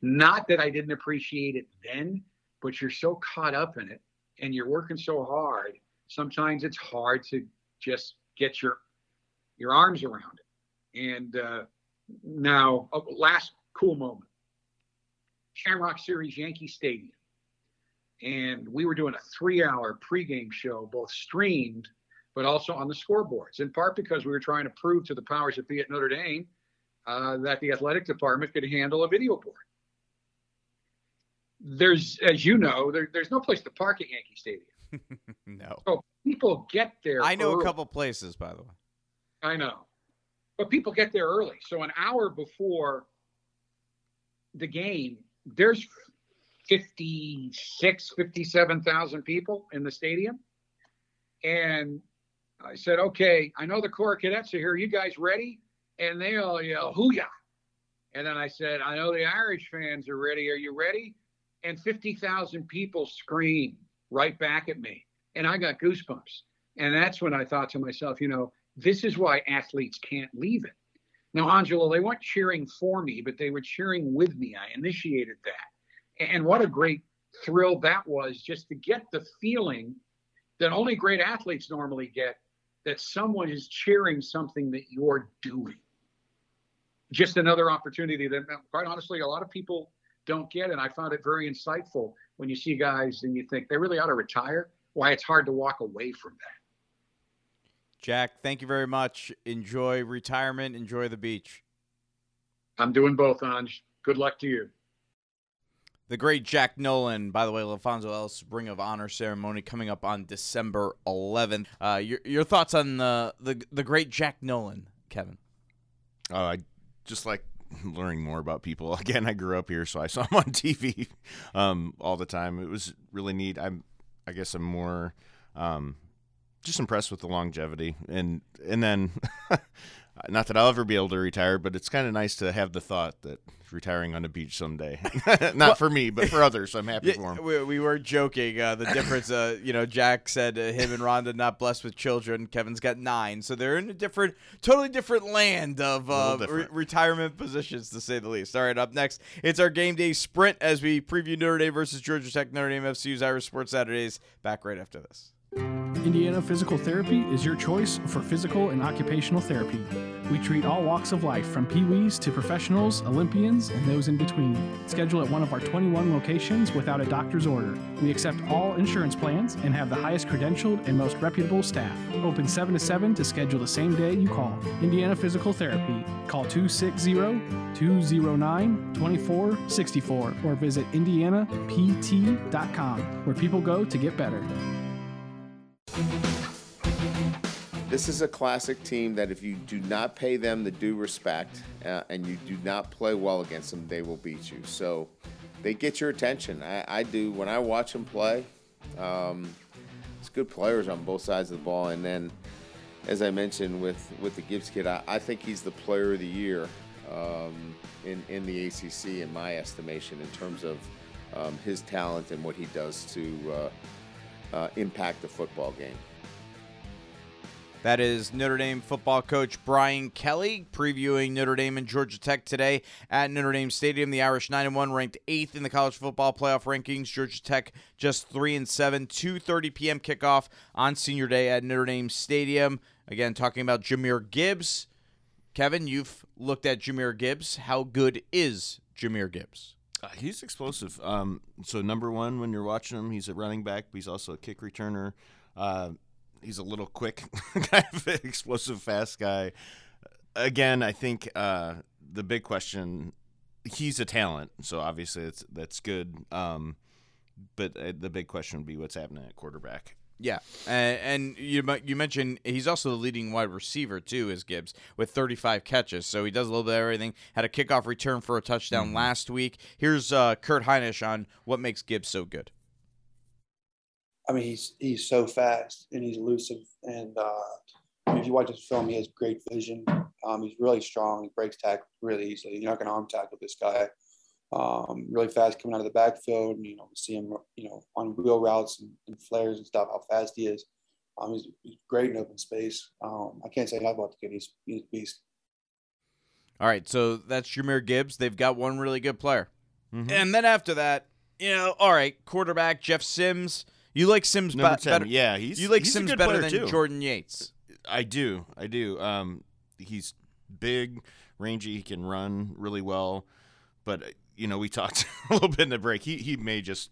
Not that I didn't appreciate it then, but you're so caught up in it and you're working so hard. Sometimes it's hard to just get your your arms around it. And uh, now, uh, last cool moment Shamrock Series Yankee Stadium. And we were doing a three hour pregame show, both streamed, but also on the scoreboards, in part because we were trying to prove to the powers that be at Notre Dame uh, that the athletic department could handle a video board. There's, as you know, there, there's no place to park at Yankee Stadium.
no.
So people get there.
I know
early.
a couple places, by the way.
I know. But people get there early. So an hour before the game, there's 56, 57,000 people in the stadium. And I said, okay, I know the Corps Cadets are here. You guys ready? And they all yell, hooyah. And then I said, I know the Irish fans are ready. Are you ready? And 50,000 people scream right back at me. And I got goosebumps. And that's when I thought to myself, you know, this is why athletes can't leave it. Now, Angelo, they weren't cheering for me, but they were cheering with me. I initiated that. And what a great thrill that was just to get the feeling that only great athletes normally get that someone is cheering something that you're doing. Just another opportunity that, quite honestly, a lot of people don't get. And I found it very insightful when you see guys and you think they really ought to retire. Why it's hard to walk away from that.
Jack, thank you very much. Enjoy retirement. Enjoy the beach.
I'm doing both, Anj. Good luck to you.
The great Jack Nolan, by the way, LaPhonso Ellis Ring of Honor ceremony coming up on December 11th. Uh, your your thoughts on the the the great Jack Nolan, Kevin?
Oh, I just like learning more about people. Again, I grew up here, so I saw him on TV um, all the time. It was really neat. I'm, I guess, I'm more um, just impressed with the longevity, and and then not that I'll ever be able to retire, but it's kind of nice to have the thought that retiring on the beach someday. not well, for me, but for others. I'm happy
yeah,
for them.
We, we were joking. Uh, the difference, uh, you know, Jack said uh, him and Rhonda not blessed with children. Kevin's got nine, so they're in a different, totally different land of uh, different. Re- retirement positions, to say the least. All right, up next, it's our game day sprint as we preview Notre Dame versus Georgia Tech. Notre Dame FCU's Irish Sports Saturdays. Back right after this.
Indiana Physical Therapy is your choice for physical and occupational therapy. We treat all walks of life, from peewees to professionals, Olympians, and those in between. Schedule at one of our 21 locations without a doctor's order. We accept all insurance plans and have the highest credentialed and most reputable staff. Open 7 to 7 to schedule the same day you call. Indiana Physical Therapy. Call 260 209 2464 or visit indianapt.com, where people go to get better.
This is a classic team that if you do not pay them the due respect uh, and you do not play well against them, they will beat you. So they get your attention. I, I do. When I watch them play, um, it's good players on both sides of the ball. And then, as I mentioned with, with the Gibbs kid, I, I think he's the player of the year um, in, in the ACC, in my estimation, in terms of um, his talent and what he does to. Uh, uh, impact the football game.
That is Notre Dame football coach Brian Kelly previewing Notre Dame and Georgia Tech today at Notre Dame Stadium. The Irish 9 and 1 ranked 8th in the college football playoff rankings. Georgia Tech just 3 and 7. 2:30 p.m. kickoff on Senior Day at Notre Dame Stadium. Again, talking about Jahmyr Gibbs. Kevin, you've looked at Jahmyr Gibbs. How good is Jahmyr Gibbs?
Uh, he's explosive. Um, so number one, when you're watching him, he's a running back. But he's also a kick returner. Uh, he's a little quick, kind of explosive, fast guy. Again, I think uh, the big question. He's a talent, so obviously that's that's good. Um, but uh, the big question would be what's happening at quarterback.
Yeah, and, and, you you mentioned he's also the leading wide receiver too, is Gibbs with 35 catches. So he does a little bit of everything. Had a kickoff return for a touchdown mm-hmm. last week. Here's uh, Kurt Hinish on what makes Gibbs so good.
I mean, he's he's so fast and he's elusive, and uh, if you watch his film, he has great vision. Um, he's really strong. He breaks tackles really easily. You're not going to arm tackle this guy. Um, really fast coming out of the backfield. And, you know, see him, you know, on wheel routes and, and flares and stuff, how fast he is. Um, he's, he's great in open space. Um, I can't say enough about the kid. He's, he's a beast.
All right, so that's Jahmyr Gibbs. They've got one really good player.
Mhm.
And then after that, you know, all right, quarterback Jeff Sims. You like Sims
Number
be-
10,
better?
yeah, he's-
you like
he's a
Sims
good
better than
too.
Jordan Yates.
I do. I do. Um, he's big, rangy. He can run really well. But you know, we talked a little bit in the break. He he may just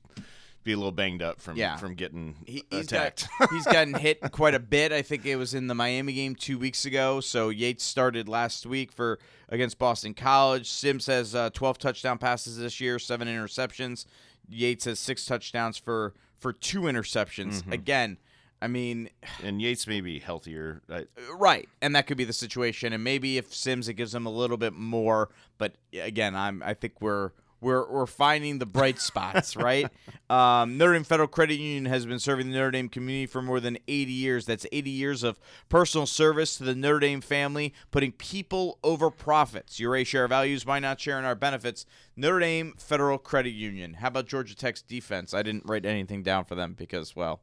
be a little banged up from
Yeah.
from getting
He, he's
attacked.
got he's gotten hit quite a bit. I think it was in the Miami game two weeks ago. So Yates started last week for against Boston College. Sims has uh, 12 touchdown passes this year, seven interceptions. Yates has six touchdowns for for two interceptions.
Mhm.
Again, I mean,
and Yates may be healthier. I,
right, and that could be the situation. And maybe if Sims, it gives him a little bit more. But again, I'm I think we're we're we're finding the bright spots, right? Um, Notre Dame Federal Credit Union has been serving the Notre Dame community for more than 80 years. That's 80 years of personal service to the Notre Dame family, putting people over profits. You raise share values, why not share in our benefits? Notre Dame Federal Credit Union. How about Georgia Tech's defense? I didn't write anything down for them because, well,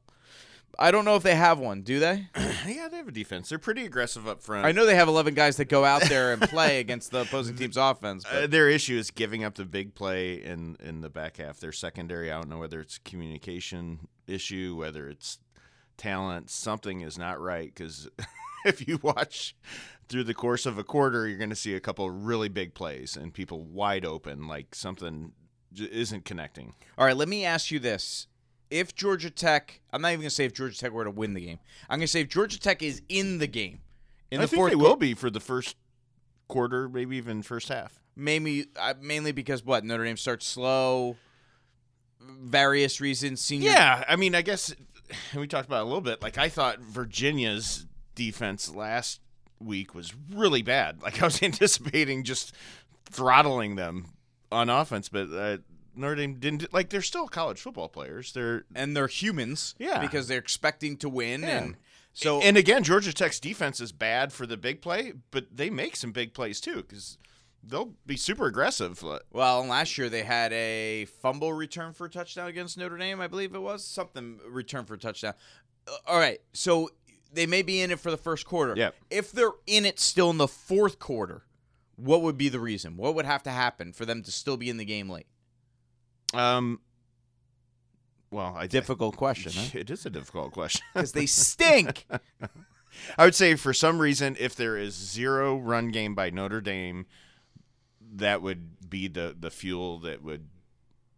I don't know if they have one. Do they?
yeah, they have a defense. They're pretty aggressive up front.
I know they have 11 guys that go out there and play against the opposing team's offense. But
Uh, their issue is giving up the big play in in the back half. Their secondary, I don't know whether it's a communication issue, whether it's talent. Something is not right because if you watch through the course of a quarter, you're going to see a couple really big plays and people wide open, like something isn't connecting.
All right, let me ask you this. If Georgia Tech, I'm not even going to say if Georgia Tech were to win the game. I'm going to say if Georgia Tech is in the game in
I
the
think
fourth
they will be for the first quarter, maybe even first half.
Maybe uh, mainly because what Notre Dame starts slow, various reasons. Senior,
Yeah, I mean, I guess we talked about it a little bit. Like I thought Virginia's defense last week was really bad. Like I was anticipating just throttling them on offense, but uh, Notre Dame didn't. Like they're still college football players. They're
and they're humans.
Yeah.
because they're expecting to win,
Yeah.
and so
and again, Georgia Tech's defense is bad for the big play, but they make some big plays too because they'll be super aggressive. Uh,
Well, last year they had a fumble return for a touchdown against Notre Dame, I believe it was something return for a touchdown. Uh, all right, so they may be in it for the first quarter.
Yeah.
If they're in it still in the fourth quarter, what would be the reason? What would have to happen for them to still be in the game late?
Um. Well, I
Difficult question, huh?
It is a difficult question
because they stink.
I would say for some reason, if there is zero run game by Notre Dame, that would be the the fuel that would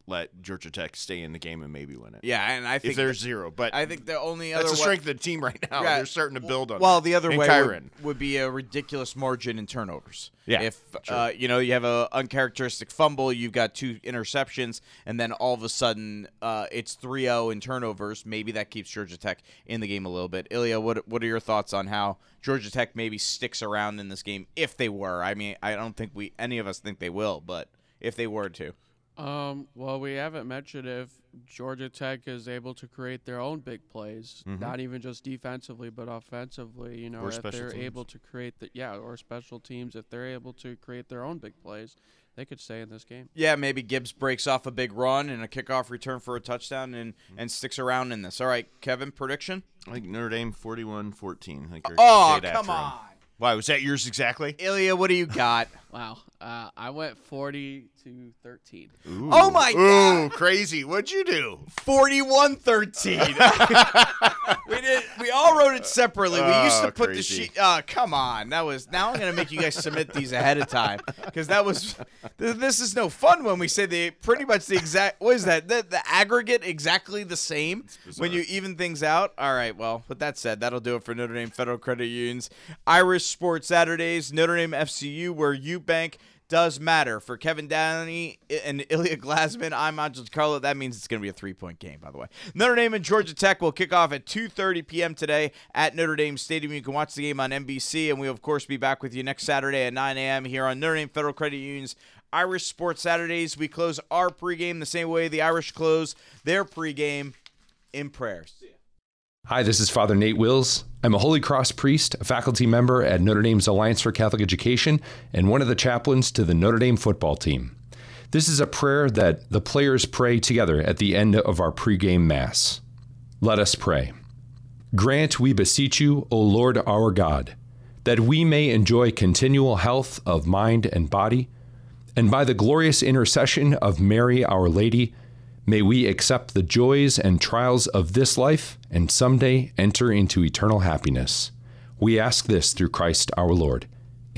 let Georgia Tech stay in the game and maybe win it.
Yeah, and I think
if there's zero, but
I think the only other
that's
the
strength of the team right now.
Yeah.
They're starting to build on.
Well,
it.
the other
And
way
Kyron.
would, would be a ridiculous margin in turnovers.
Yeah,
If uh, you know you have a uncharacteristic fumble, you've got two interceptions, and then all of a sudden uh, it's 3-0 in turnovers. Maybe that keeps Georgia Tech in the game a little bit. Ilya, what what are your thoughts on how Georgia Tech maybe sticks around in this game if they were? I mean, I don't think we any of us think they will, but if they were to.
Um, well, we haven't mentioned if Georgia Tech is able to create their own big plays,
Mhm.
not even just defensively, but offensively. You know,
Or
if they're
teams.
able to create the yeah, or special teams, if they're able to create their own big plays, they could stay in this game.
Yeah, maybe Gibbs breaks off a big run and a kickoff return for a touchdown and, and sticks around in this. All right, Kevin, prediction?
I think Notre Dame 41-14. I think you're
Oh, come
after 'em.
on.
Why was that yours exactly?
Ilya, what do you got?
Wow, uh, I went forty to thirteen.
Ooh.
Oh my god.
Ooh, crazy! What'd you do?
41-13. we did. We all wrote it separately. We used to
Oh,
put
crazy.
the sheet. Oh, come on. That was. Now I'm gonna make you guys submit these ahead of time because that was. th- This is no fun when we say they pretty much the exact. What is that? The, the aggregate exactly the same when you even things out. All right. Well, with that said, that'll do it for Notre Dame Federal Credit Union's Irish Sports Saturdays. Notre Dame FCU, where you bank does matter. For Kevin Downey and Ilya Glasman, I'm Angel Carlo. That means it's going to be a three-point game, by the way. Notre Dame and Georgia Tech will kick off at 2.30 p.m. today at Notre Dame Stadium. You can watch the game on NBC, and we'll, of course, be back with you next Saturday at 9 a.m. here on Notre Dame Federal Credit Union's Irish Sports Saturdays. We close our pregame the same way the Irish close their pregame in prayers.
Hi, this is Father Nate Wills. I'm a Holy Cross priest, a faculty member at Notre Dame's Alliance for Catholic Education, and one of the chaplains to the Notre Dame football team. This is a prayer that the players pray together at the end of our pregame Mass. Let us pray. Grant, we beseech you, O Lord our God, that we may enjoy continual health of mind and body, and by the glorious intercession of Mary our Lady, may we accept the joys and trials of this life and someday enter into eternal happiness. We ask this through Christ our Lord.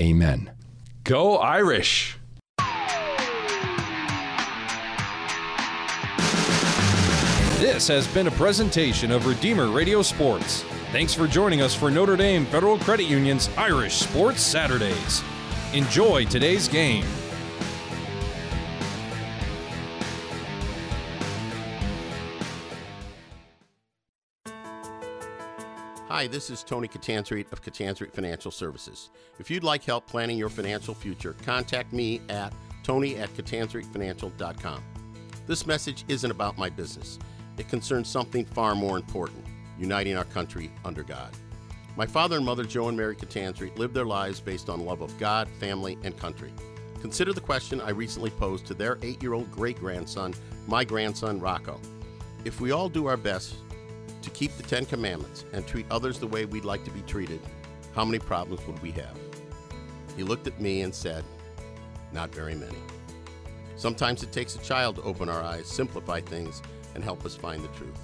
Amen. Go Irish!
This has been a presentation of Redeemer Radio Sports. Thanks for joining us for Notre Dame Federal Credit Union's Irish Sports Saturdays. Enjoy today's game.
Hi, this is Tony Catanzarite of Catanzarite Financial Services. If you'd like help planning your financial future, contact me at tony at catanzaritefinancial.com. This message isn't about my business. It concerns something far more important uniting our country under God. My father and mother, Joe and Mary Catanzarite, lived their lives based on love of God, family, and country. Consider the question I recently posed to their eight year old great grandson, my grandson Rocco. If we all do our best to keep the Ten Commandments and treat others the way we'd like to be treated, how many problems would we have? He looked at me and said, Not very many. Sometimes it takes a child to open our eyes, simplify things, and help us find the truth.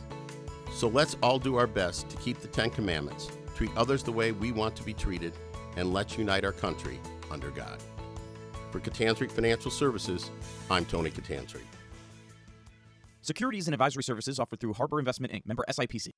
So let's all do our best to keep the Ten Commandments, treat others the way we want to be treated, and let's unite our country under God. For Catanzarite Financial Services, I'm Tony Catanzarite.
Securities and advisory services offered through Harbor Investment Inc., member SIPC.